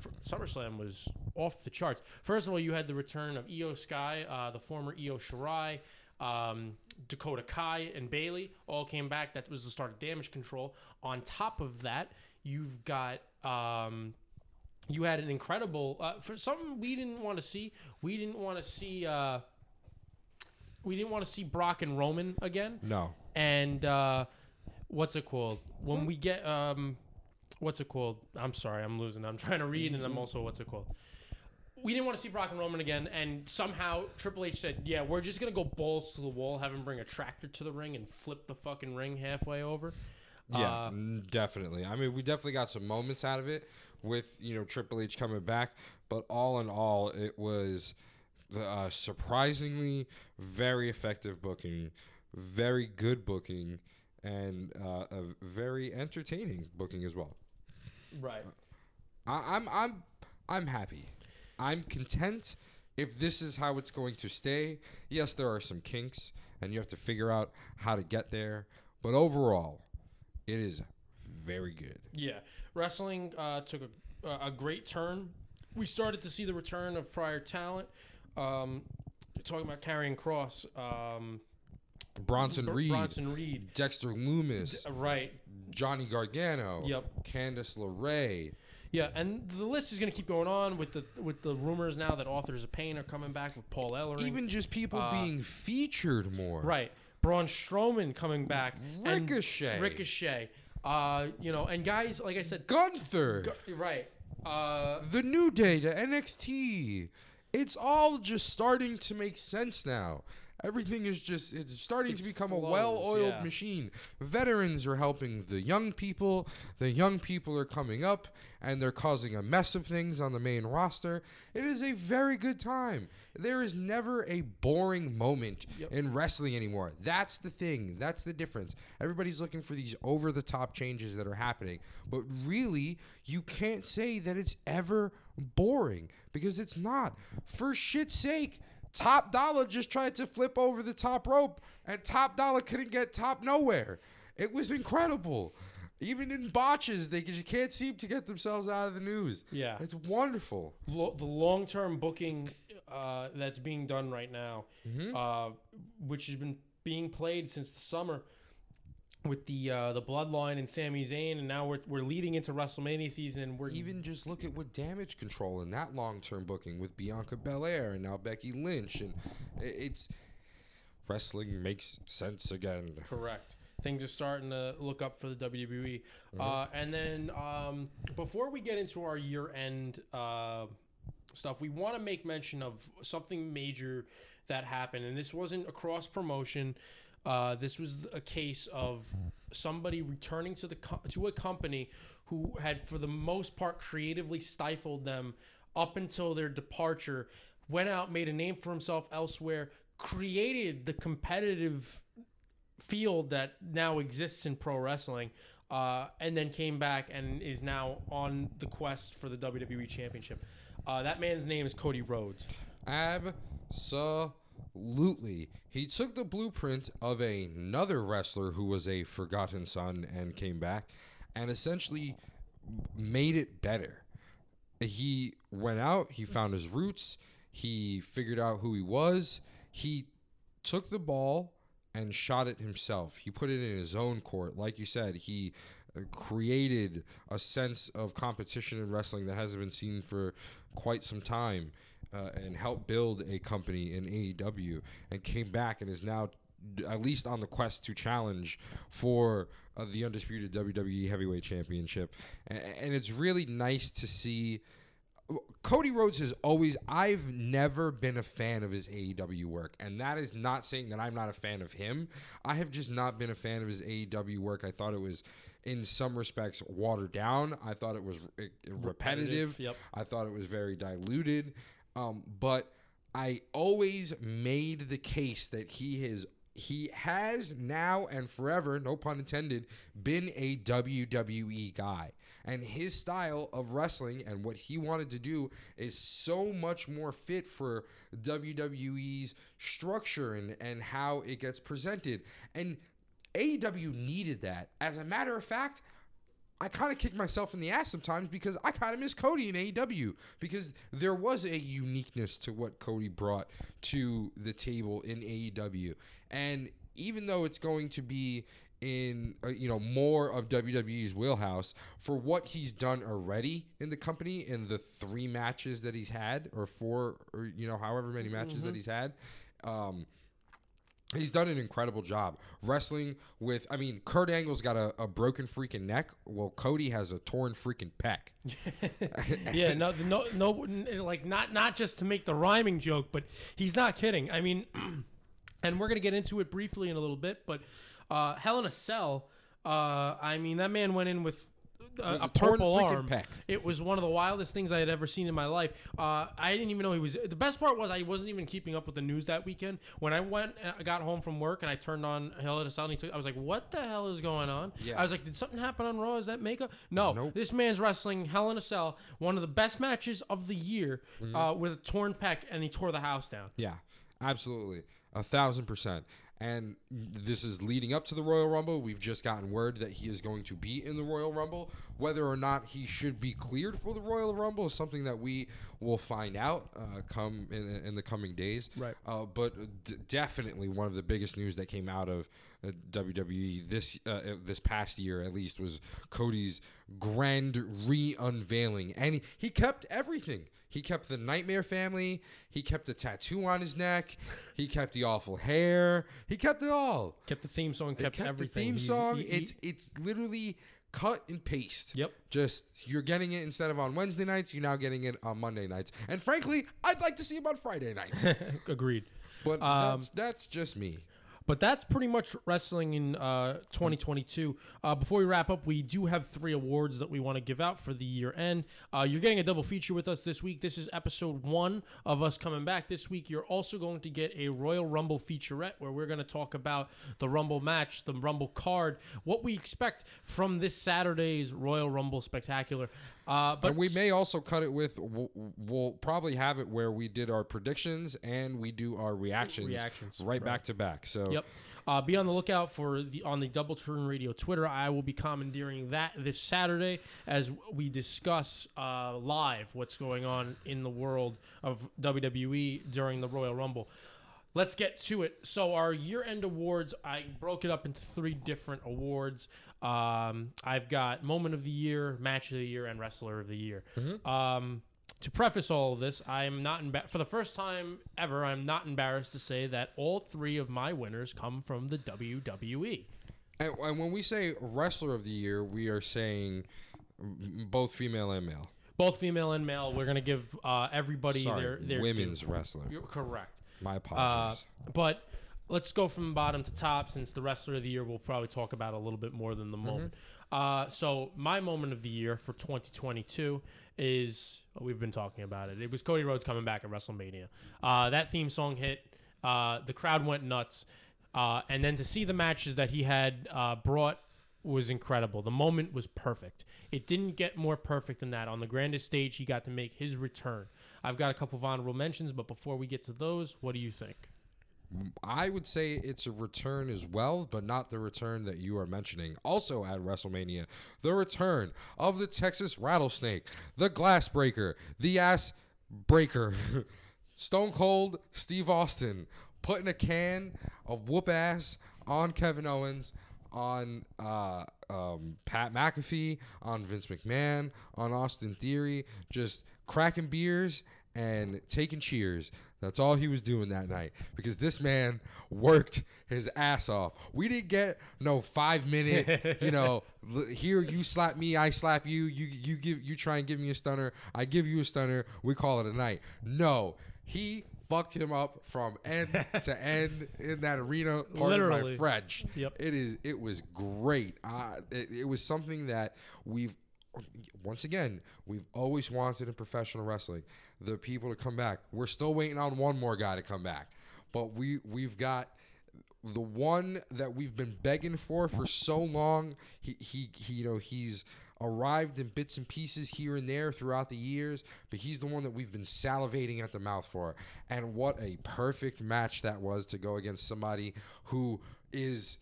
For, SummerSlam was off the charts. First of all, you had the return of Io Sky, uh, the former Io Shirai, um, Dakota Kai, and Bayley all came back. That was the start of Damage Control. On top of that, you've got um, you had an incredible uh, for something we didn't want to see. We didn't want to see. Uh, we didn't want to see Brock and Roman again. No. And uh, what's it called? When we get um, what's it called? I'm sorry, I'm losing. I'm trying to read, and I'm also what's it called? We didn't want to see Brock and Roman again, and somehow Triple H said, "Yeah, we're just gonna go balls to the wall, have him bring a tractor to the ring, and flip the fucking ring halfway over." Yeah, Uh, definitely. I mean, we definitely got some moments out of it with you know Triple H coming back, but all in all, it was the uh, surprisingly very effective booking, very good booking, and uh, a very entertaining booking as well. right. I, I'm I'm I'm happy. I'm content. If this is how it's going to stay, yes, there are some kinks, and you have to figure out how to get there. But overall, it is very good. Yeah, wrestling uh, took a, a great turn. We started to see the return of prior talent. Um, talking about Karrion Kross, um, Bronson Br- Reed, Bronson Reed, Dexter Lumis, Uh, right? Johnny Gargano, Yep. Candice LeRae. Yeah, and the list is going to keep going on with the with the rumors now that authors of pain are coming back with Paul Ellering. Even just people Uh, being featured more. right, Braun Strowman coming back, and Ricochet. Ricochet. Uh, you know, and guys, like I said, Gunther. right. Uh, the New Day to NXT. It's all just starting to make sense now. Everything is just it's starting to It become a well-oiled yeah. machine. Veterans are helping the young people. The young people are coming up and they're causing a mess of things on the main roster. It is a very good time. There is never a boring moment Yep. in wrestling anymore. That's the thing. That's the difference. Everybody's looking for these over the top changes that are happening. But really, you can't say that it's ever boring because it's not. For shit's sake, Top Dolla just tried to flip over the top rope and Top Dolla couldn't get top nowhere. It was incredible. Even in botches, they just can't seem to get themselves out of the news. Yeah. It's wonderful. lo- the long term booking uh, that's being done right now, Mm-hmm. uh, which has been being played since the summer with the uh, the Bloodline and Sami Zayn, and now we're, we're leading into WrestleMania season, and we're Even just look at what damage control and that long term booking with Bianca Belair and now Becky Lynch. And it's wrestling makes sense again. correct. Things are starting to look up for the WWE. Mm-hmm. Uh, and then um, before we get into our year end uh, stuff, we want to make mention of something major that happened. And this wasn't a cross promotion. Uh, this was a case of somebody returning to the co- to a company who had, for the most part, creatively stifled them up until their departure. Went out, made a name for himself elsewhere, created the competitive field that now exists in pro wrestling, uh, and then came back and is now on the quest for the WWE Championship. Uh, that man's name is Cody Rhodes. Ab Absolutely. He took the blueprint of another wrestler who was a forgotten son and came back and essentially made it better. He went out, he found his roots, he figured out who he was. He took the ball and shot it himself. He put it in his own court. Like you said, he uh, created a sense of competition in wrestling that hasn't been seen for quite some time uh, and helped build a company in AEW and came back and is now at least on the quest to challenge for uh, the undisputed WWE Heavyweight Championship. A- and it's really nice to see Cody Rhodes has always I've never been a fan of his AEW work and that is not saying that I'm not a fan of him. I have just not been a fan of his AEW work. I thought it was in some respects watered down. I thought it was uh, repetitive. Yep. I thought it was very diluted. Um, but I always made the case that he is he has now and forever, no pun intended, been a WWE guy. And his style of wrestling and what he wanted to do is so much more fit for WWE's structure and, and how it gets presented. And AEW needed that. As a matter of fact, I kind of kick myself in the ass sometimes because I kind of miss Cody in AEW because there was a uniqueness to what Cody brought to the table in AEW. And even though it's going to be in uh, you know more of WWE's wheelhouse for what he's done already in the company in the three matches that he's had or four or you know however many matches that he's had um He's done an incredible job wrestling with. I mean, Kurt Angle's got a, a broken freaking neck. Well, Cody has a torn freaking pec. yeah, no, no, no, like not not just to make the rhyming joke, but he's not kidding. I mean, and we're gonna get into it briefly in a little bit, but uh, Hell in a Cell. Uh, I mean, that man went in with a, a purple arm. pec. It was one of the wildest things I had ever seen in my life. Uh, I didn't even know he was. The best part was I wasn't even keeping up with the news that weekend. When I went, and I got home from work and I turned on Hell in a Cell, and he took, I was like, "What the hell is going on?" Yeah. I was like, "Did something happen on Raw? Is that makeup?" No, Nope. this man's wrestling Hell in a Cell, one of the best matches of the year, Mm-hmm. uh, with a torn pec, and he tore the house down. Yeah, absolutely. A thousand percent. And this is leading up to the Royal Rumble. We've just gotten word that he is going to be in the Royal Rumble. Whether or not he should be cleared for the Royal Rumble is something that we will find out uh, come in, in the coming days. Right. Uh, but d- definitely one of the biggest news that came out of uh, WWE this uh, uh, this past year, at least, was Cody's grand re-unveiling, and he, he kept everything. He kept the Nightmare Family. He kept the tattoo on his neck. He kept the awful hair. He kept it all. Kept the theme song, kept, kept everything. the theme song. he- he- it's it's literally cut and paste. Yep. Just you're getting it instead of on Wednesday nights, you're now getting it on Monday nights. And frankly, I'd like to see him on Friday nights. agreed. But Um, that's, that's just me. But that's pretty much wrestling in uh, 2022. Uh, before we wrap up, we do have three awards that we want to give out for the year end. Uh, you're getting a double feature with us this week. This is episode one of us coming back this week. You're also going to get a Royal Rumble featurette where we're going to talk about the Rumble match, the Rumble card, what we expect from this Saturday's Royal Rumble Spectacular. Uh, but and we may also cut it with we'll, we'll probably have it where we did our predictions and we do our reactions, Reactions, right, right. back to back. So Yep. Uh, be on the lookout for the on the Double Turn Radio Twitter. I will be commandeering that this Saturday as we discuss uh, live what's going on in the world of WWE during the Royal Rumble. Let's get to it. So our year-end awards, I broke it up into three different awards. Um, I've got Moment of the Year, Match of the Year, and Wrestler of the Year. Um, to preface all of this, I'm not emba- for the first time ever. I'm not embarrassed to say that all three of my winners come from the. WWE. and, and when we say wrestler of the year, we are saying both female and male. Both female and male. We're gonna give uh, everybody Sorry, their their women's due. wrestler. You're correct. My Uh, apologies. but let's go from bottom to top since the wrestler of the year we'll probably talk about a little bit more than the moment. Uh, so my moment of the year for 2022 is well, we've been talking about it. It was Cody Rhodes coming back at WrestleMania. Uh, that theme song hit. Uh, the crowd went nuts. Uh, and then to see the matches that he had uh, brought was incredible. The moment was perfect. It didn't get more perfect than that. On the grandest stage, he got to make his return. I've got a couple of honorable mentions, but before we get to those, what do you think? I would say it's a return as well, but not the return that you are mentioning. Also at WrestleMania, the return of the Texas Rattlesnake, the Glass Breaker, the Ass Breaker, Stone Cold Steve Austin putting a can of whoop ass on Kevin Owens, on uh, um, Pat McAfee, on Vince McMahon, on Austin Theory, just cracking beers and taking cheers. That's all he was doing that night because this man worked his ass off. We didn't get no five minute, you know, here you slap me, I slap you, you you give you try and give me a stunner, I give you a stunner, we call it a night. No, he fucked him up from end to end in that arena. My Literally. French. Yep. It is. It was great. Uh, it, it was something that we've once again, we've always wanted in professional wrestling the people to come back. We're still waiting on one more guy to come back, but we we've got the one that we've been begging for for so long. He he, he you know he's arrived in bits and pieces here and there throughout the years, but he's the one that we've been salivating at the mouth for. And what a perfect match that was to go against somebody who is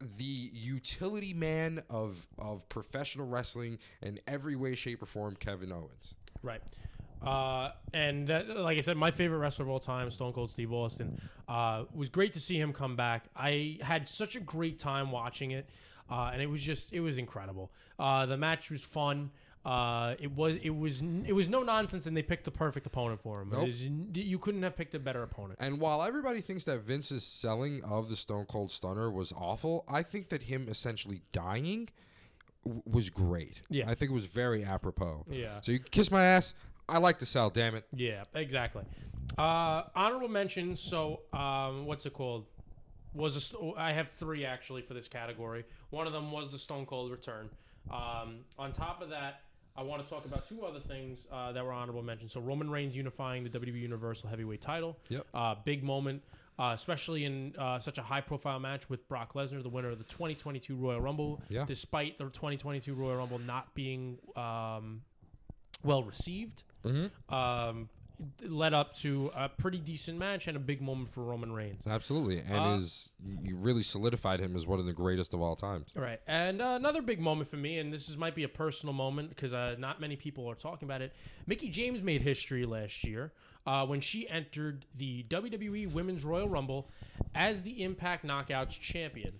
the utility man of of professional wrestling in every way, shape, or form, Kevin Owens. Right. Uh, and that, like I said, my favorite wrestler of all time, Stone Cold Steve Austin. Uh, was great to see him come back. I had such a great time watching it, uh, and it was just it was incredible. Uh, the match was fun. Uh, it was it was it was no nonsense, and they picked the perfect opponent for him. Nope. is- you couldn't have picked a better opponent. And while everybody thinks that Vince's selling of the Stone Cold Stunner was awful, I think that him essentially dying w- was great. Yeah. I think it was very apropos. Yeah. So you kiss my ass. I like to sell, damn it. Yeah, exactly. Uh, honorable mentions. So, um, what's it called? Was a st- I have three actually for this category. One of them was the Stone Cold return. Um, on top of that, I want to talk about two other things uh, that were honorable mentions. So Roman Reigns unifying the WWE Universal Heavyweight Title. Yep. Uh, big moment, uh, especially in uh, such a high-profile match with Brock Lesnar, the winner of the 2022 Royal Rumble. Yeah. Despite the 2022 Royal Rumble not being um, well received Mm-hmm. um, led up to a pretty decent match and a big moment for Roman Reigns. Absolutely. And Uh, is you really solidified him as one of the greatest of all times. Right, and uh, another big moment for me, and this is might be a personal moment because uh, not many people are talking about it. Mickie James made history last year uh, when she entered the WWE Women's Royal Rumble as the Impact Knockouts champion.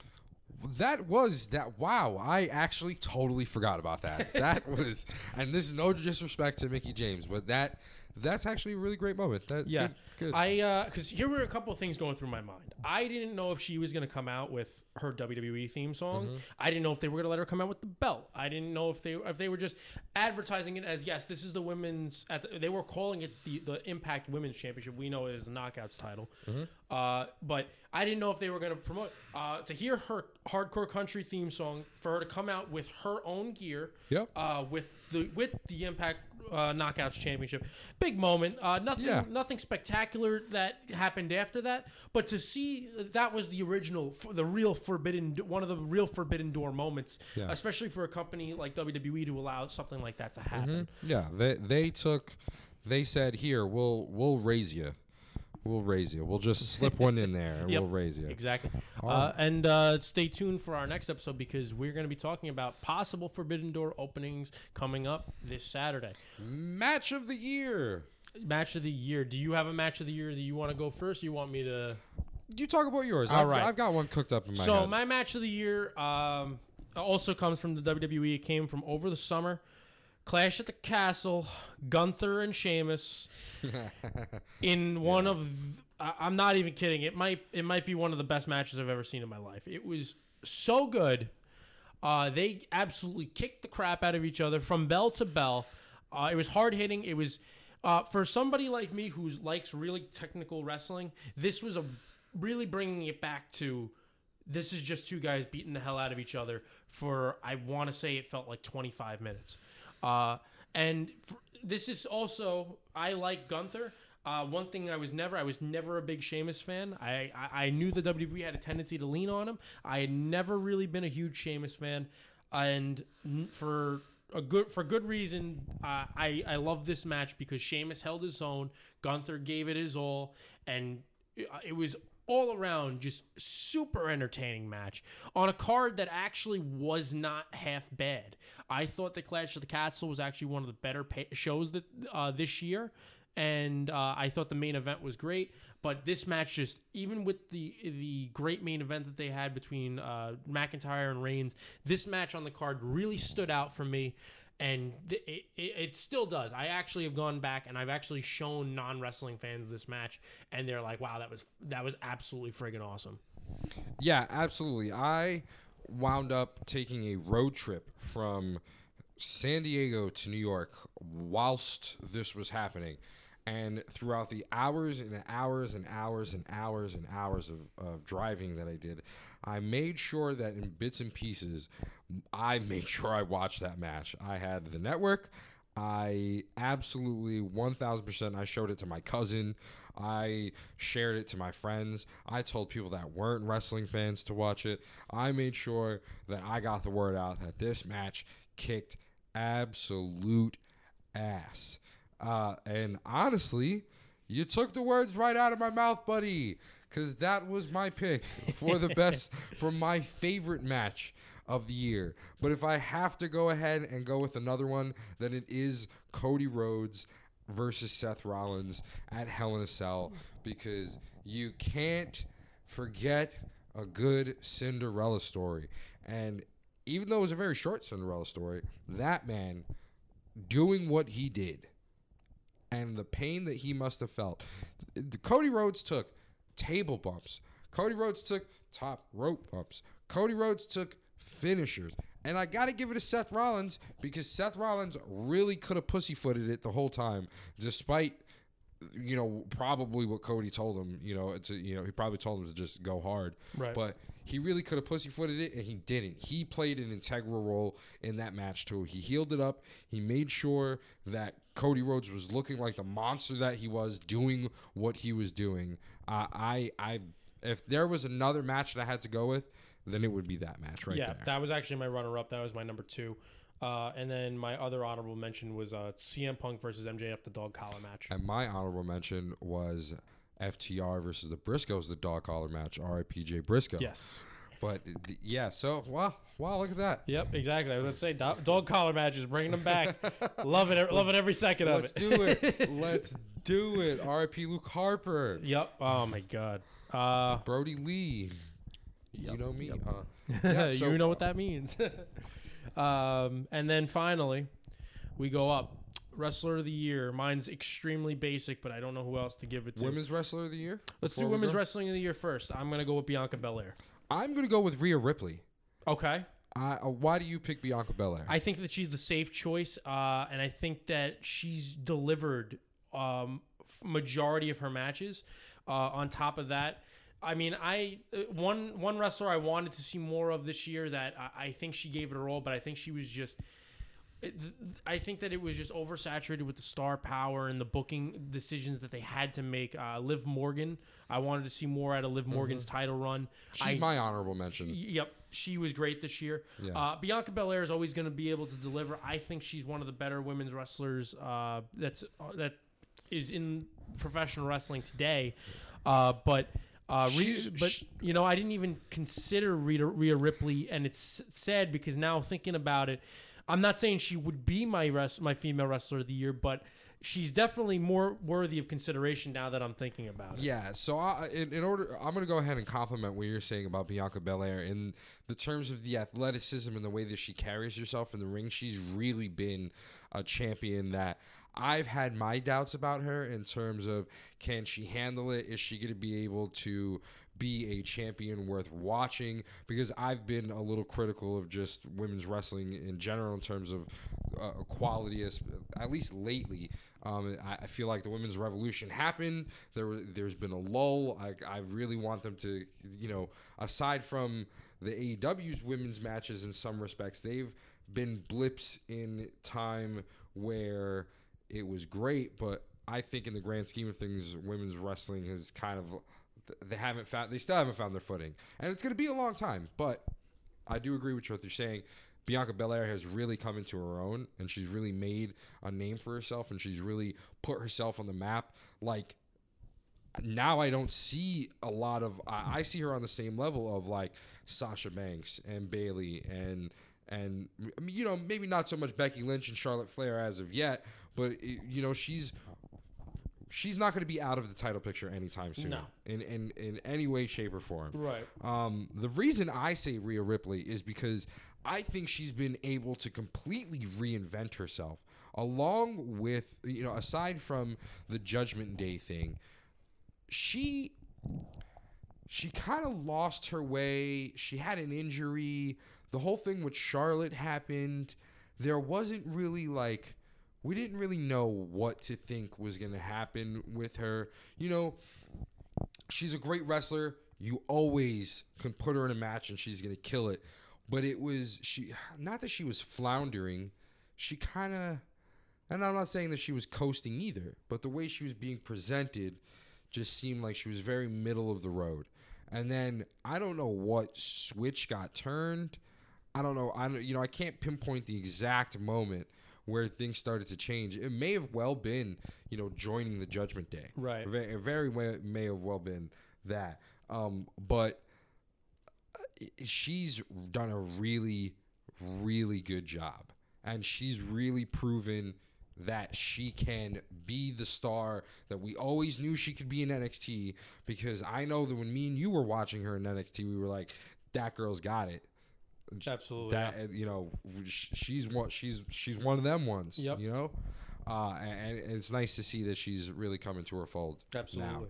That was that. Wow, I actually totally forgot about that. that was, and this is no disrespect to Mickie James, but that that's actually a really great moment. That Yeah, good, good. I because here were a couple of things going through my mind. I didn't know if she was going to come out with her WWE theme song. Mm-hmm. I didn't know if they were going to let her come out with the belt. I didn't know if they if they were just advertising it as yes, this is the women's. At the, they were calling it the the Impact Women's Championship. We know it is the Knockouts title. Mm-hmm. Uh, but I didn't know if they were going to promote uh, to hear her hardcore country theme song for her to come out with her own gear. Yep. Uh, with the with the Impact uh, Knockouts Championship, big moment. Uh, nothing Yeah. nothing spectacular that happened after that, but to see that was the original, the real forbidden, one of the real forbidden door moments, Yeah. especially for a company like WWE to allow something like that to happen. Yeah, they they took, they said here we'll we'll raise you, we'll raise you. We'll just slip one in there and Yep, we'll raise you. Exactly. Uh, and uh, stay tuned for our next episode because we're going to be talking about possible Forbidden Door openings coming up this Saturday. Match of the year. Match of the year. Do you have a match of the year that you want to go first? You want me to? You talk about yours. All I've, right. I've got one cooked up in my so head. my match of the year um, also comes from the WWE. It came from over the summer. Clash at the Castle, Gunther and Sheamus in one of th- I- I'm not even kidding. It might it might be one of the best matches I've ever seen in my life. It was so good. Uh, they absolutely kicked the crap out of each other from bell to bell. Uh, it was hard hitting. It was uh, for somebody like me who likes really technical wrestling. This was a really bringing it back to this is just two guys beating the hell out of each other for I want to say it felt like 25 minutes. Uh, and this is also I like Gunther. Uh, one thing I was never I was never a big Sheamus fan. I, I I knew the WWE had a tendency to lean on him. I had never really been a huge Sheamus fan, and for a good for good reason. Uh, I I love this match because Sheamus held his own. Gunther gave it his all, and it, it was all around just super entertaining match on a card that actually was not half bad. I thought the Clash of the Castle was actually one of the better pa shows that uh, this year, and uh, I thought the main event was great. But this match just even with the the great main event that they had between uh, McIntyre and Reigns, this match on the card really stood out for me. And it, it, it still does. I actually have gone back and I've actually shown non wrestling fans this match, and they're like, "Wow, that was that was absolutely friggin' awesome." Yeah, absolutely. I wound up taking a road trip from San Diego to New York whilst this was happening. And throughout the hours and hours and hours and hours and hours of, of driving that I did, I made sure that in bits and pieces, I made sure I watched that match. I had the network. I absolutely 1000% I showed it to my cousin. I shared it to my friends. I told people that weren't wrestling fans to watch it. I made sure that I got the word out that this match kicked absolute ass. Uh, and honestly, you took the words right out of my mouth, buddy, because that was my pick for the best, for my favorite match of the year. But if I have to go ahead and go with another one, then it is Cody Rhodes versus Seth Rollins at Hell in a Cell because you can't forget a good Cinderella story. And even though it was a very short Cinderella story, that man doing what he did and the pain that he must have felt. Cody Rhodes took table bumps. Cody Rhodes took top rope bumps. Cody Rhodes took finishers. And I got to give it to Seth Rollins because Seth Rollins really could have pussyfooted it the whole time, despite you know probably what Cody told him. You know, to you know he probably told him to just go hard. Right. But he really could have pussyfooted it, and he didn't. He played an integral role in that match too. He healed it up. He made sure that Cody Rhodes was looking like the monster that he was, doing what he was doing. Uh, I, I, if there was another match that I had to go with, then it would be that match right there. yeah, there. that was actually my runner-up. That was my number two. Uh, and then my other honorable mention was uh, CM Punk versus MJF, the dog collar match. and my honorable mention was FTR versus the Briscoes, the dog collar match. R.I.P. Jay Briscoe. Yes. But yeah, so wow, wow, look at that. Yep, exactly. I was gonna say dog, dog collar matches, bringing them back. love it, love it every second of it. Let's do it. Let's do it. R.I.P. Luke Harper. Yep. Oh my god. Uh, Brodie Lee. you know me. yep. Uh, yeah, so- you know what that means. Um, and then finally, we go up. Wrestler of the year. Mine's extremely basic, but I don't know who else to give it to. Women's Wrestler of the Year. Let's do before we women's go? wrestling of the year first. I'm gonna go with Bianca Belair. I'm gonna go with Rhea Ripley. Okay. Uh, uh, why do you pick Bianca Belair? I think that she's the safe choice, uh, and I think that she's delivered um, f- majority of her matches. Uh, on top of that, I mean, I uh, one one wrestler I wanted to see more of this year that I, I think she gave it a role, but I think she was just. it- th- th- I think that it was just oversaturated with the star power and the booking decisions that they had to make. Uh, Liv Morgan, I wanted to see more out of Liv Morgan's title run. She's I, my honorable mention. Yep, she was great this year. Yeah. Uh, Bianca Belair is always going to be able to deliver. I think she's one of the better women's wrestlers uh, that's uh, that is in professional wrestling today. Uh, but uh, but you know, I didn't even consider Rhea, Rhea Ripley, and it's sad because now thinking about it, I'm not saying she would be my rest, my female wrestler of the year, but she's definitely more worthy of consideration now that I'm thinking about it. Yeah, so I, in, in order, I'm going to go ahead and compliment what you're saying about Bianca Belair in the terms of the athleticism and the way that she carries herself in the ring. She's really been a champion that I've had my doubts about her in terms of can she handle it? Is she going to be able to be a champion worth watching? Because I've been a little critical of just women's wrestling in general in terms of uh, quality, at least lately. Um, I, feel like the women's revolution happened. There, there's been a lull. I, I really want them to, you know, aside from the AEW's women's matches in some respects, they've been blips in time where it was great. But I think in the grand scheme of things, women's wrestling has kind of they haven't found they still haven't found their footing, and it's going to be a long time. But I do agree with what you're saying. Bianca Belair has really come into her own, and she's really made a name for herself, and she's really put herself on the map. Like now, I don't see a lot of. I, I see her on the same level of like Sasha Banks and Bayley and and I mean, you know maybe not so much Becky Lynch and Charlotte Flair as of yet, but it, you know she's she's not going to be out of the title picture anytime soon. No. in in in any way, shape, or form. Right. Um, the reason I say Rhea Ripley is because I think she's been able to completely reinvent herself, along with you know, aside from the Judgment Day thing, she she kind of lost her way. She had an injury. The whole thing with Charlotte happened. There wasn't really like we didn't really know what to think was going to happen with her. You know, she's a great wrestler. You always can put her in a match and she's going to kill it. But it was she not that she was floundering. She kind of and I'm not saying that she was coasting either, but the way she was being presented just seemed like she was very middle of the road. And then I don't know what switch got turned. I don't know. I don't, you know I can't pinpoint the exact moment where things started to change. It may have well been you know joining the Judgment Day. Right. It very, very well, may have well been that. Um, but uh, she's done a really, really good job, and she's really proven that she can be the star that we always knew she could be in NXT. Because I know that when me and you were watching her in NXT, we were like, "That girl's got it." Absolutely. That uh, you know, she's one. She's she's one of them ones. Yep. You know, uh, and, and it's nice to see that she's really coming to her fold. Absolutely. Now.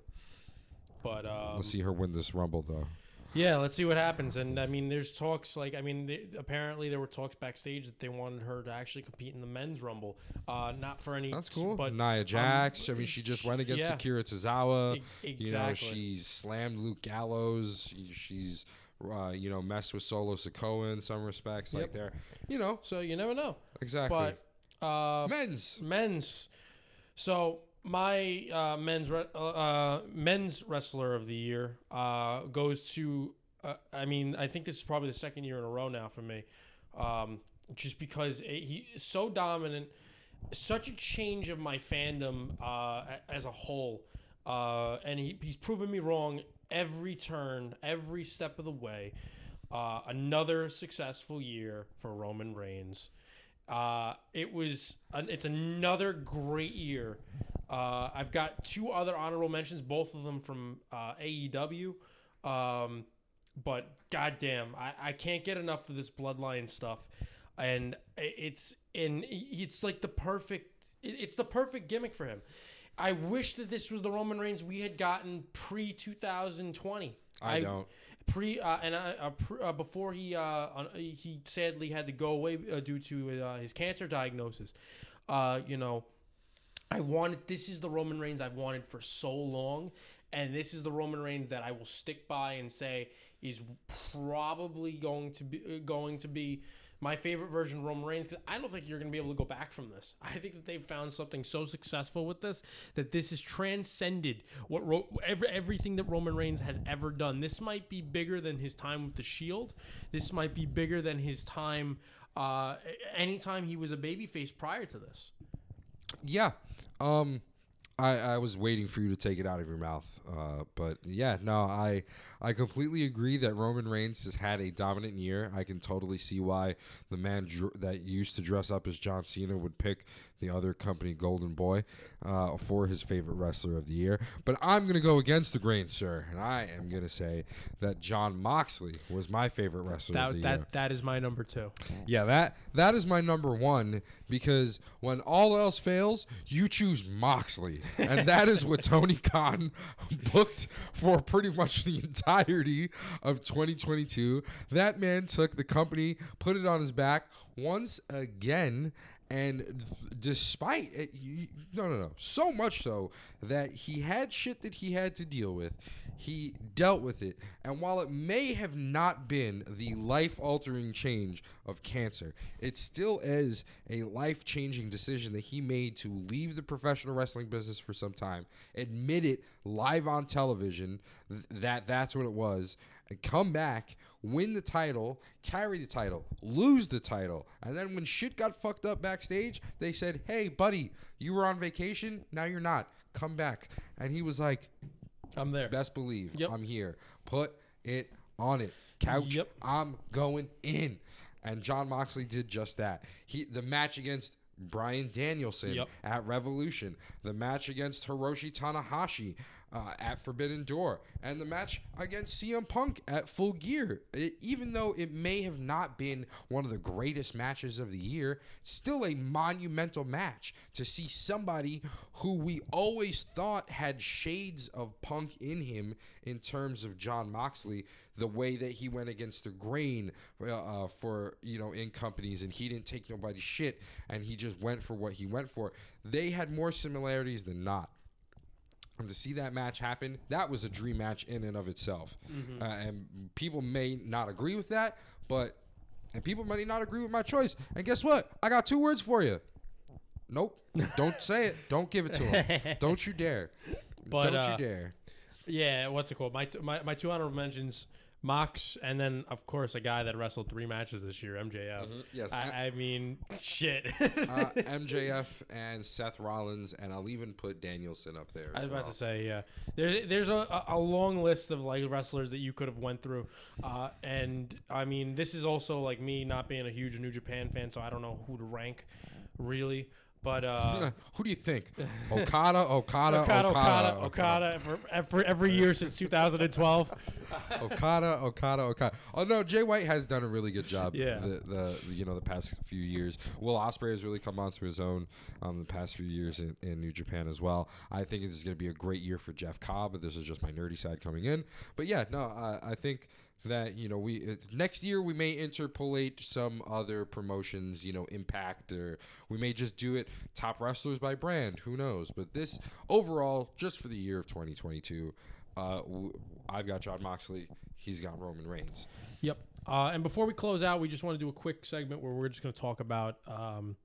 But um, Let's see her win this Rumble though. yeah, let's see what happens. And I mean, there's talks like I mean, they, apparently there were talks backstage that they wanted her to actually compete in the men's rumble, uh, not for any. That's cool. But Nia Jax. I mean, she just went against yeah. Akira Tozawa. E- You know, exactly. she's slammed Luke Gallows. She's, uh, you know, messed with Solo Sikoa in some respects. Like there, you know, so you never know. exactly. But uh, Men's. men's. So my uh, men's re- uh, uh, men's wrestler of the year uh, goes to. Uh, I mean, I think this is probably the second year in a row now for me, um, just because it, he is so dominant, such a change of my fandom uh, as a whole, uh, and he, he's proven me wrong every turn, every step of the way. Uh, another successful year for Roman Reigns. Uh, it was an, it's another great year. Uh, I've got two other honorable mentions, both of them from uh, AEW. Um, but goddamn, I, I can't get enough of this bloodline stuff, and it's in it's like the perfect it's the perfect gimmick for him. I wish that this was the Roman Reigns we had gotten pre two thousand twenty. I don't. pre uh, and uh, uh, pr- uh, before he uh, he sadly had to go away uh, due to uh, his cancer diagnosis. Uh, you know, I wanted this is the Roman Reigns I've wanted for so long, and this is the Roman Reigns that I will stick by and say is probably going to be uh, going to be my favorite version of Roman Reigns because I don't think you're going to be able to go back from this. I think that they've found something so successful with this that this has transcended what Ro- every, everything that Roman Reigns has ever done. This might be bigger than his time with the Shield. This might be bigger than his time uh, anytime he was a babyface prior to this. Yeah. Um I, I was waiting for you to take it out of your mouth. Uh, but yeah, no, I I completely agree that Roman Reigns has had a dominant year. I can totally see why the man dr- that used to dress up as John Cena would pick the other company Golden Boy uh, for his favorite wrestler of the year. But I'm gonna go against the grain, sir, and I am gonna say that Jon Moxley was my favorite wrestler of the That year. that that is my number two. Yeah, that that is my number one because when all else fails, you choose Moxley, and that is what Tony Khan booked for pretty much the entirety of 2022. That man took the company, put it on his back once again. And despite it, you, no, no, no, so much so that he had shit that he had to deal with, he dealt with it. And while it may have not been the life altering change of cancer, it still is a life changing decision that he made to leave the professional wrestling business for some time, admit it live on television th- that that's what it was, come back, win the title, carry the title, lose the title. And then when shit got fucked up backstage, they said, hey, buddy, you were on vacation. Now you're not. Come back. And he was like, I'm there. Best believe Yep. I'm here. Put it on it. Couch. Yep. I'm going in. And Jon Moxley did just that. He the match against Bryan Danielson Yep. at Revolution, the match against Hiroshi Tanahashi, uh, at Forbidden Door and the match against CM Punk at Full Gear. It, even though it may have not been one of the greatest matches of the year, still a monumental match to see somebody who we always thought had shades of Punk in him in terms of Jon Moxley, the way that he went against the grain uh, uh, for, you know, in companies and he didn't take nobody's shit and he just went for what he went for. They had more similarities than not. And to see that match happen, that was a dream match in and of itself. Uh, and people may not agree with that, but and people may not agree with my choice. And guess what? I got two words for you. Nope. Don't say it. Don't give it to him. Don't you dare. But, Don't uh, you dare. Yeah, what's it called? My my, my two honorable mentions, Mox, and then of course a guy that wrestled three matches this year, MJF. Yes. I, I mean, shit. uh, MJF and Seth Rollins, and I'll even put Danielson up there. I was about well. to say, yeah. There's there's a, a long list of like wrestlers that you could have went through, uh, and I mean, this is also like me not being a huge New Japan fan, so I don't know who to rank, really. But uh, Who do you think? Okada, Okada, Okada, Okada, Okada, for, for every year since 2012. Okada, Okada, Okada. Oh no, Jay White has done a really good job. Yeah. The, the you know the past few years, Will Ospreay has really come onto his own um the past few years in, in New Japan as well. I think this is going to be a great year for Jeff Cobb. But this is just my nerdy side coming in. But yeah, no, I, I think that you know we next year we may interpolate some other promotions you know impact or we may just do it top wrestlers by brand who knows but this overall just for the year of 2022 uh, I've got Jon Moxley. He's got Roman Reigns. Yep. Uh, and before we close out, we just want to do a quick segment where we're just going to talk about um,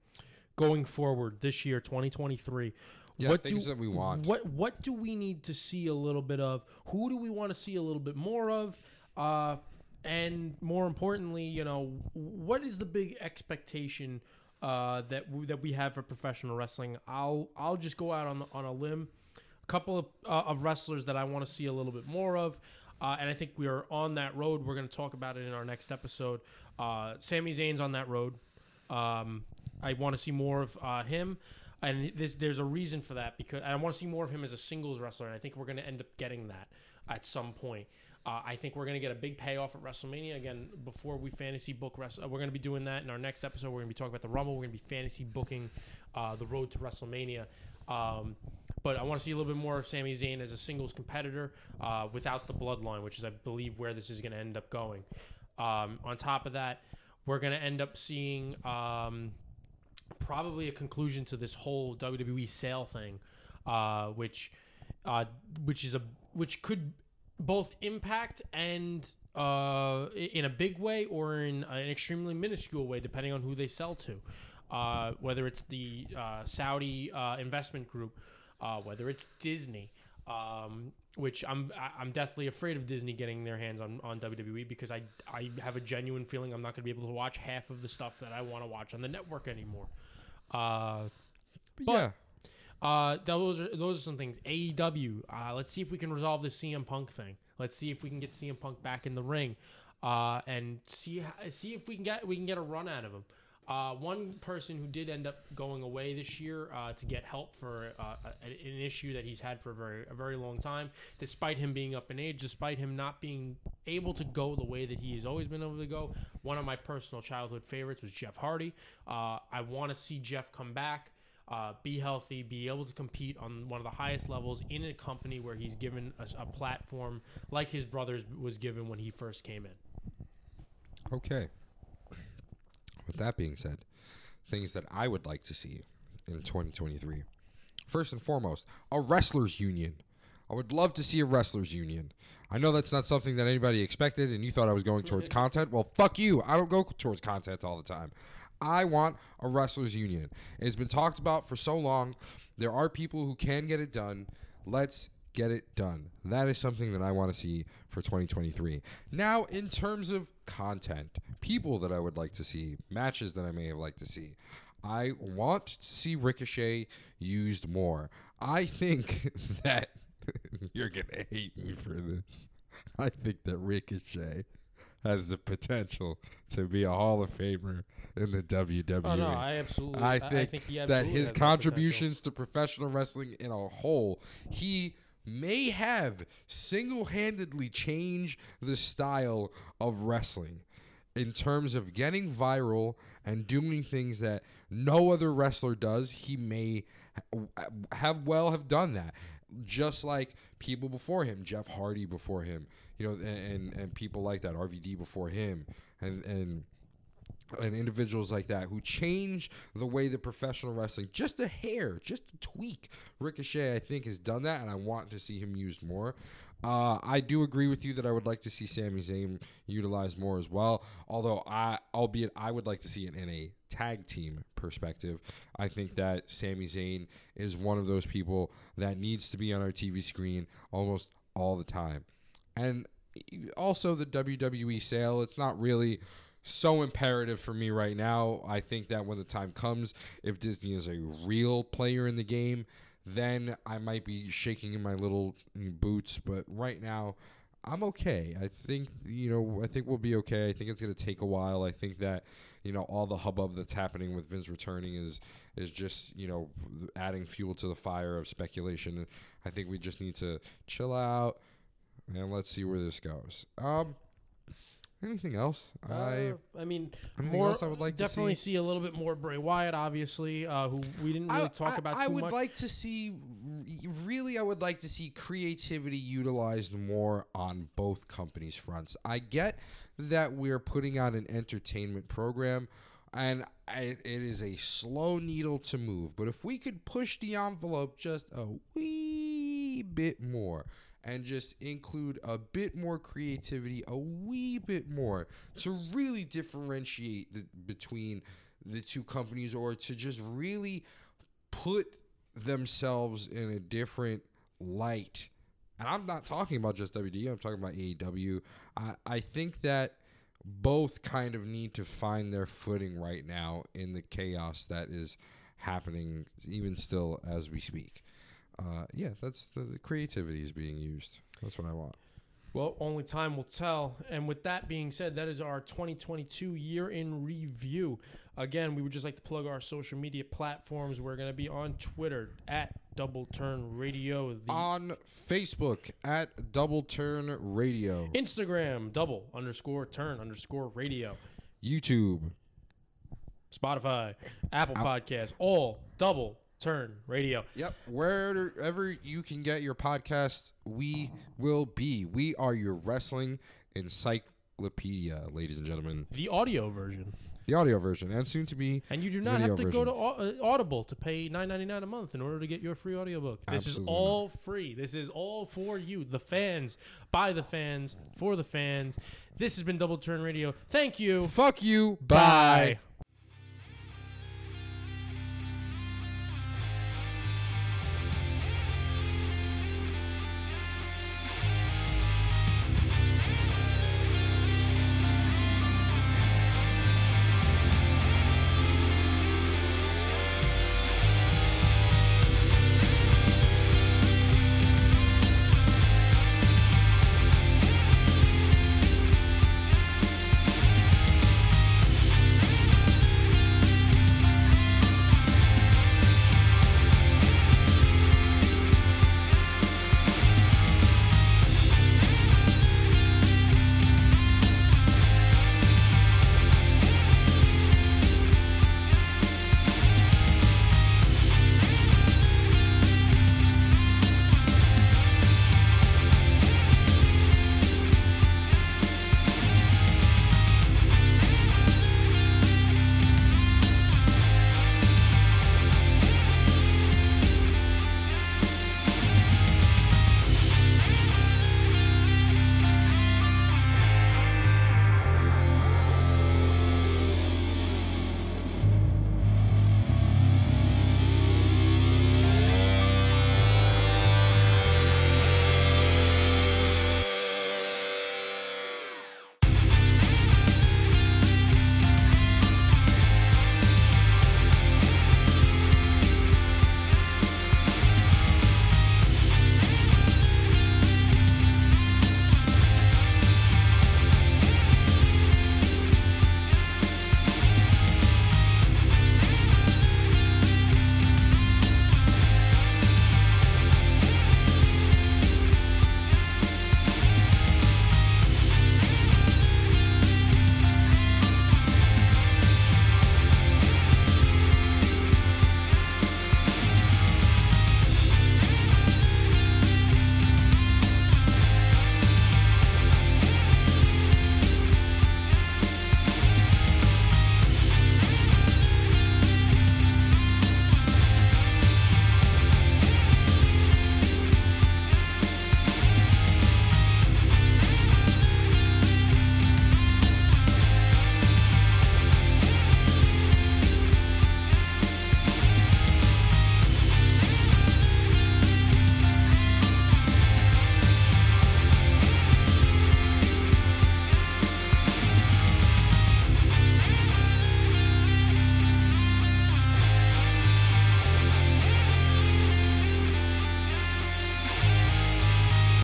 going forward this year, 2023. Yeah, things that we want. What What do we need to see a little bit of? Who do we want to see a little bit more of? Uh, and more importantly, you know, what is the big expectation uh, that we, that we have for professional wrestling? I'll I'll just go out on on a limb. A couple of, uh, of wrestlers that I want to see a little bit more of. Uh, and I think we are on that road. We're going to talk about it in our next episode. Uh, Sami Zayn's on that road. Um, I want to see more of uh, him, and this, there's a reason for that because I want to see more of him as a singles wrestler, and I think we're going to end up getting that at some point. Uh, I think we're going to get a big payoff at WrestleMania again before we fantasy book. Rest- we're going to be doing that in our next episode. We're going to be talking about the Rumble. We're going to be fantasy booking uh, the road to WrestleMania. Um, but I want to see a little bit more of Sami Zayn as a singles competitor uh, without the bloodline, which is, I believe, where this is going to end up going. Um, on top of that, we're going to end up seeing um, probably a conclusion to this whole WWE sale thing, uh, which, uh, which is a which could both impact and uh, in a big way or in an extremely minuscule way, depending on who they sell to. Uh, whether it's the uh, Saudi uh, investment group, uh, whether it's Disney, um, which I'm I'm deathly afraid of Disney getting their hands on, on WWE because I I have a genuine feeling I'm not going to be able to watch half of the stuff that I want to watch on the network anymore. Uh, But- yeah, uh, those are those are some things. AEW. Uh, let's see if we can resolve the CM Punk thing. Let's see if we can get CM Punk back in the ring, uh, and see see if we can get we can get a run out of him. Uh, one person who did end up going away this year uh, to get help for uh, an issue that he's had for a very a very long time, despite him being up in age, despite him not being able to go the way that he has always been able to go. One of my personal childhood favorites was Jeff Hardy. Uh, I want to see Jeff come back uh, be healthy, be able to compete on one of the highest levels in a company where he's given a, a platform like his brothers was given when he first came in. Okay. With that being said, things that I would like to see in 2023. First and foremost, a wrestlers union. I would love to see a wrestlers union. I know that's not something that anybody expected and you thought I was going towards content. Well, fuck you. I don't go towards content all the time. I want a wrestlers union. It's been talked about for so long. There are people who can get it done. Let's get it done. That is something that I want to see for 2023. Now, in terms of content, people that I would like to see, matches that I may have liked to see, I want to see Ricochet used more. I think that you're going to hate me for this. I think that Ricochet has the potential to be a Hall of Famer in the WWE. Oh no, I absolutely. I think, he that absolutely his has contributions to professional wrestling in a whole, he may have single handedly changed the style of wrestling in terms of getting viral and doing things that no other wrestler does. He may have well have done that. Just like people before him, Jeff Hardy before him, you know, and and, people like that, RVD before him, and and and individuals like that who change the way the professional wrestling just a hair, just a tweak. Ricochet, I think, has done that, and I want to see him used more. Uh, I do agree with you that I would like to see Sami Zayn utilized more as well. Although I, albeit I would like to see it in a tag team perspective. I think that Sami Zayn is one of those people that needs to be on our TV screen almost all the time. And also the WWE sale, it's not really so imperative for me right now. I think that when the time comes, if Disney is a real player in the game, then I might be shaking in my little boots. But right now, I'm okay. I think you know. I think we'll be okay. I think it's gonna take a while. I think that you know all the hubbub that's happening with Vince returning is is just you know adding fuel to the fire of speculation. I think we just need to chill out and let's see where this goes. Um, anything else? I Uh, I mean, more. else I would like to definitely see. see a little bit more Bray Wyatt, obviously, uh, who we didn't really talk about I would much. like to see, really, I would like to see creativity utilized more on both companies' fronts. I get that we're putting out an entertainment program, and I, it is a slow needle to move. But if we could push the envelope just a wee bit more. And just include a bit more creativity, a wee bit more, to really differentiate the, between the two companies, or to just really put themselves in a different light. And I'm not talking about just WD, I'm talking about AEW. I, I think that both kind of need to find their footing right now in the chaos that is happening, even still as we speak. Uh, yeah, that's the, the creativity is being used. That's what I want. Well, only time will tell. And with that being said, that is our 2022 year in review. Again, we would just like to plug our social media platforms. We're going to be on Twitter at Double Turn Radio, the On Facebook at Double Turn Radio, Instagram double underscore turn underscore radio, YouTube, Spotify, Apple Podcasts, all double turn radio. Yep. Wherever you can get your podcast, we will be. We are your wrestling encyclopedia, ladies and gentlemen. The audio version. The audio version, and soon to be. And you do not have to go to uh, Audible to pay nine ninety nine a month in order to get your free audiobook. This Absolutely is all free. This is all for you, the fans, by the fans, for the fans. This has been Double Turn Radio. Thank you. Fuck you. Bye. Bye.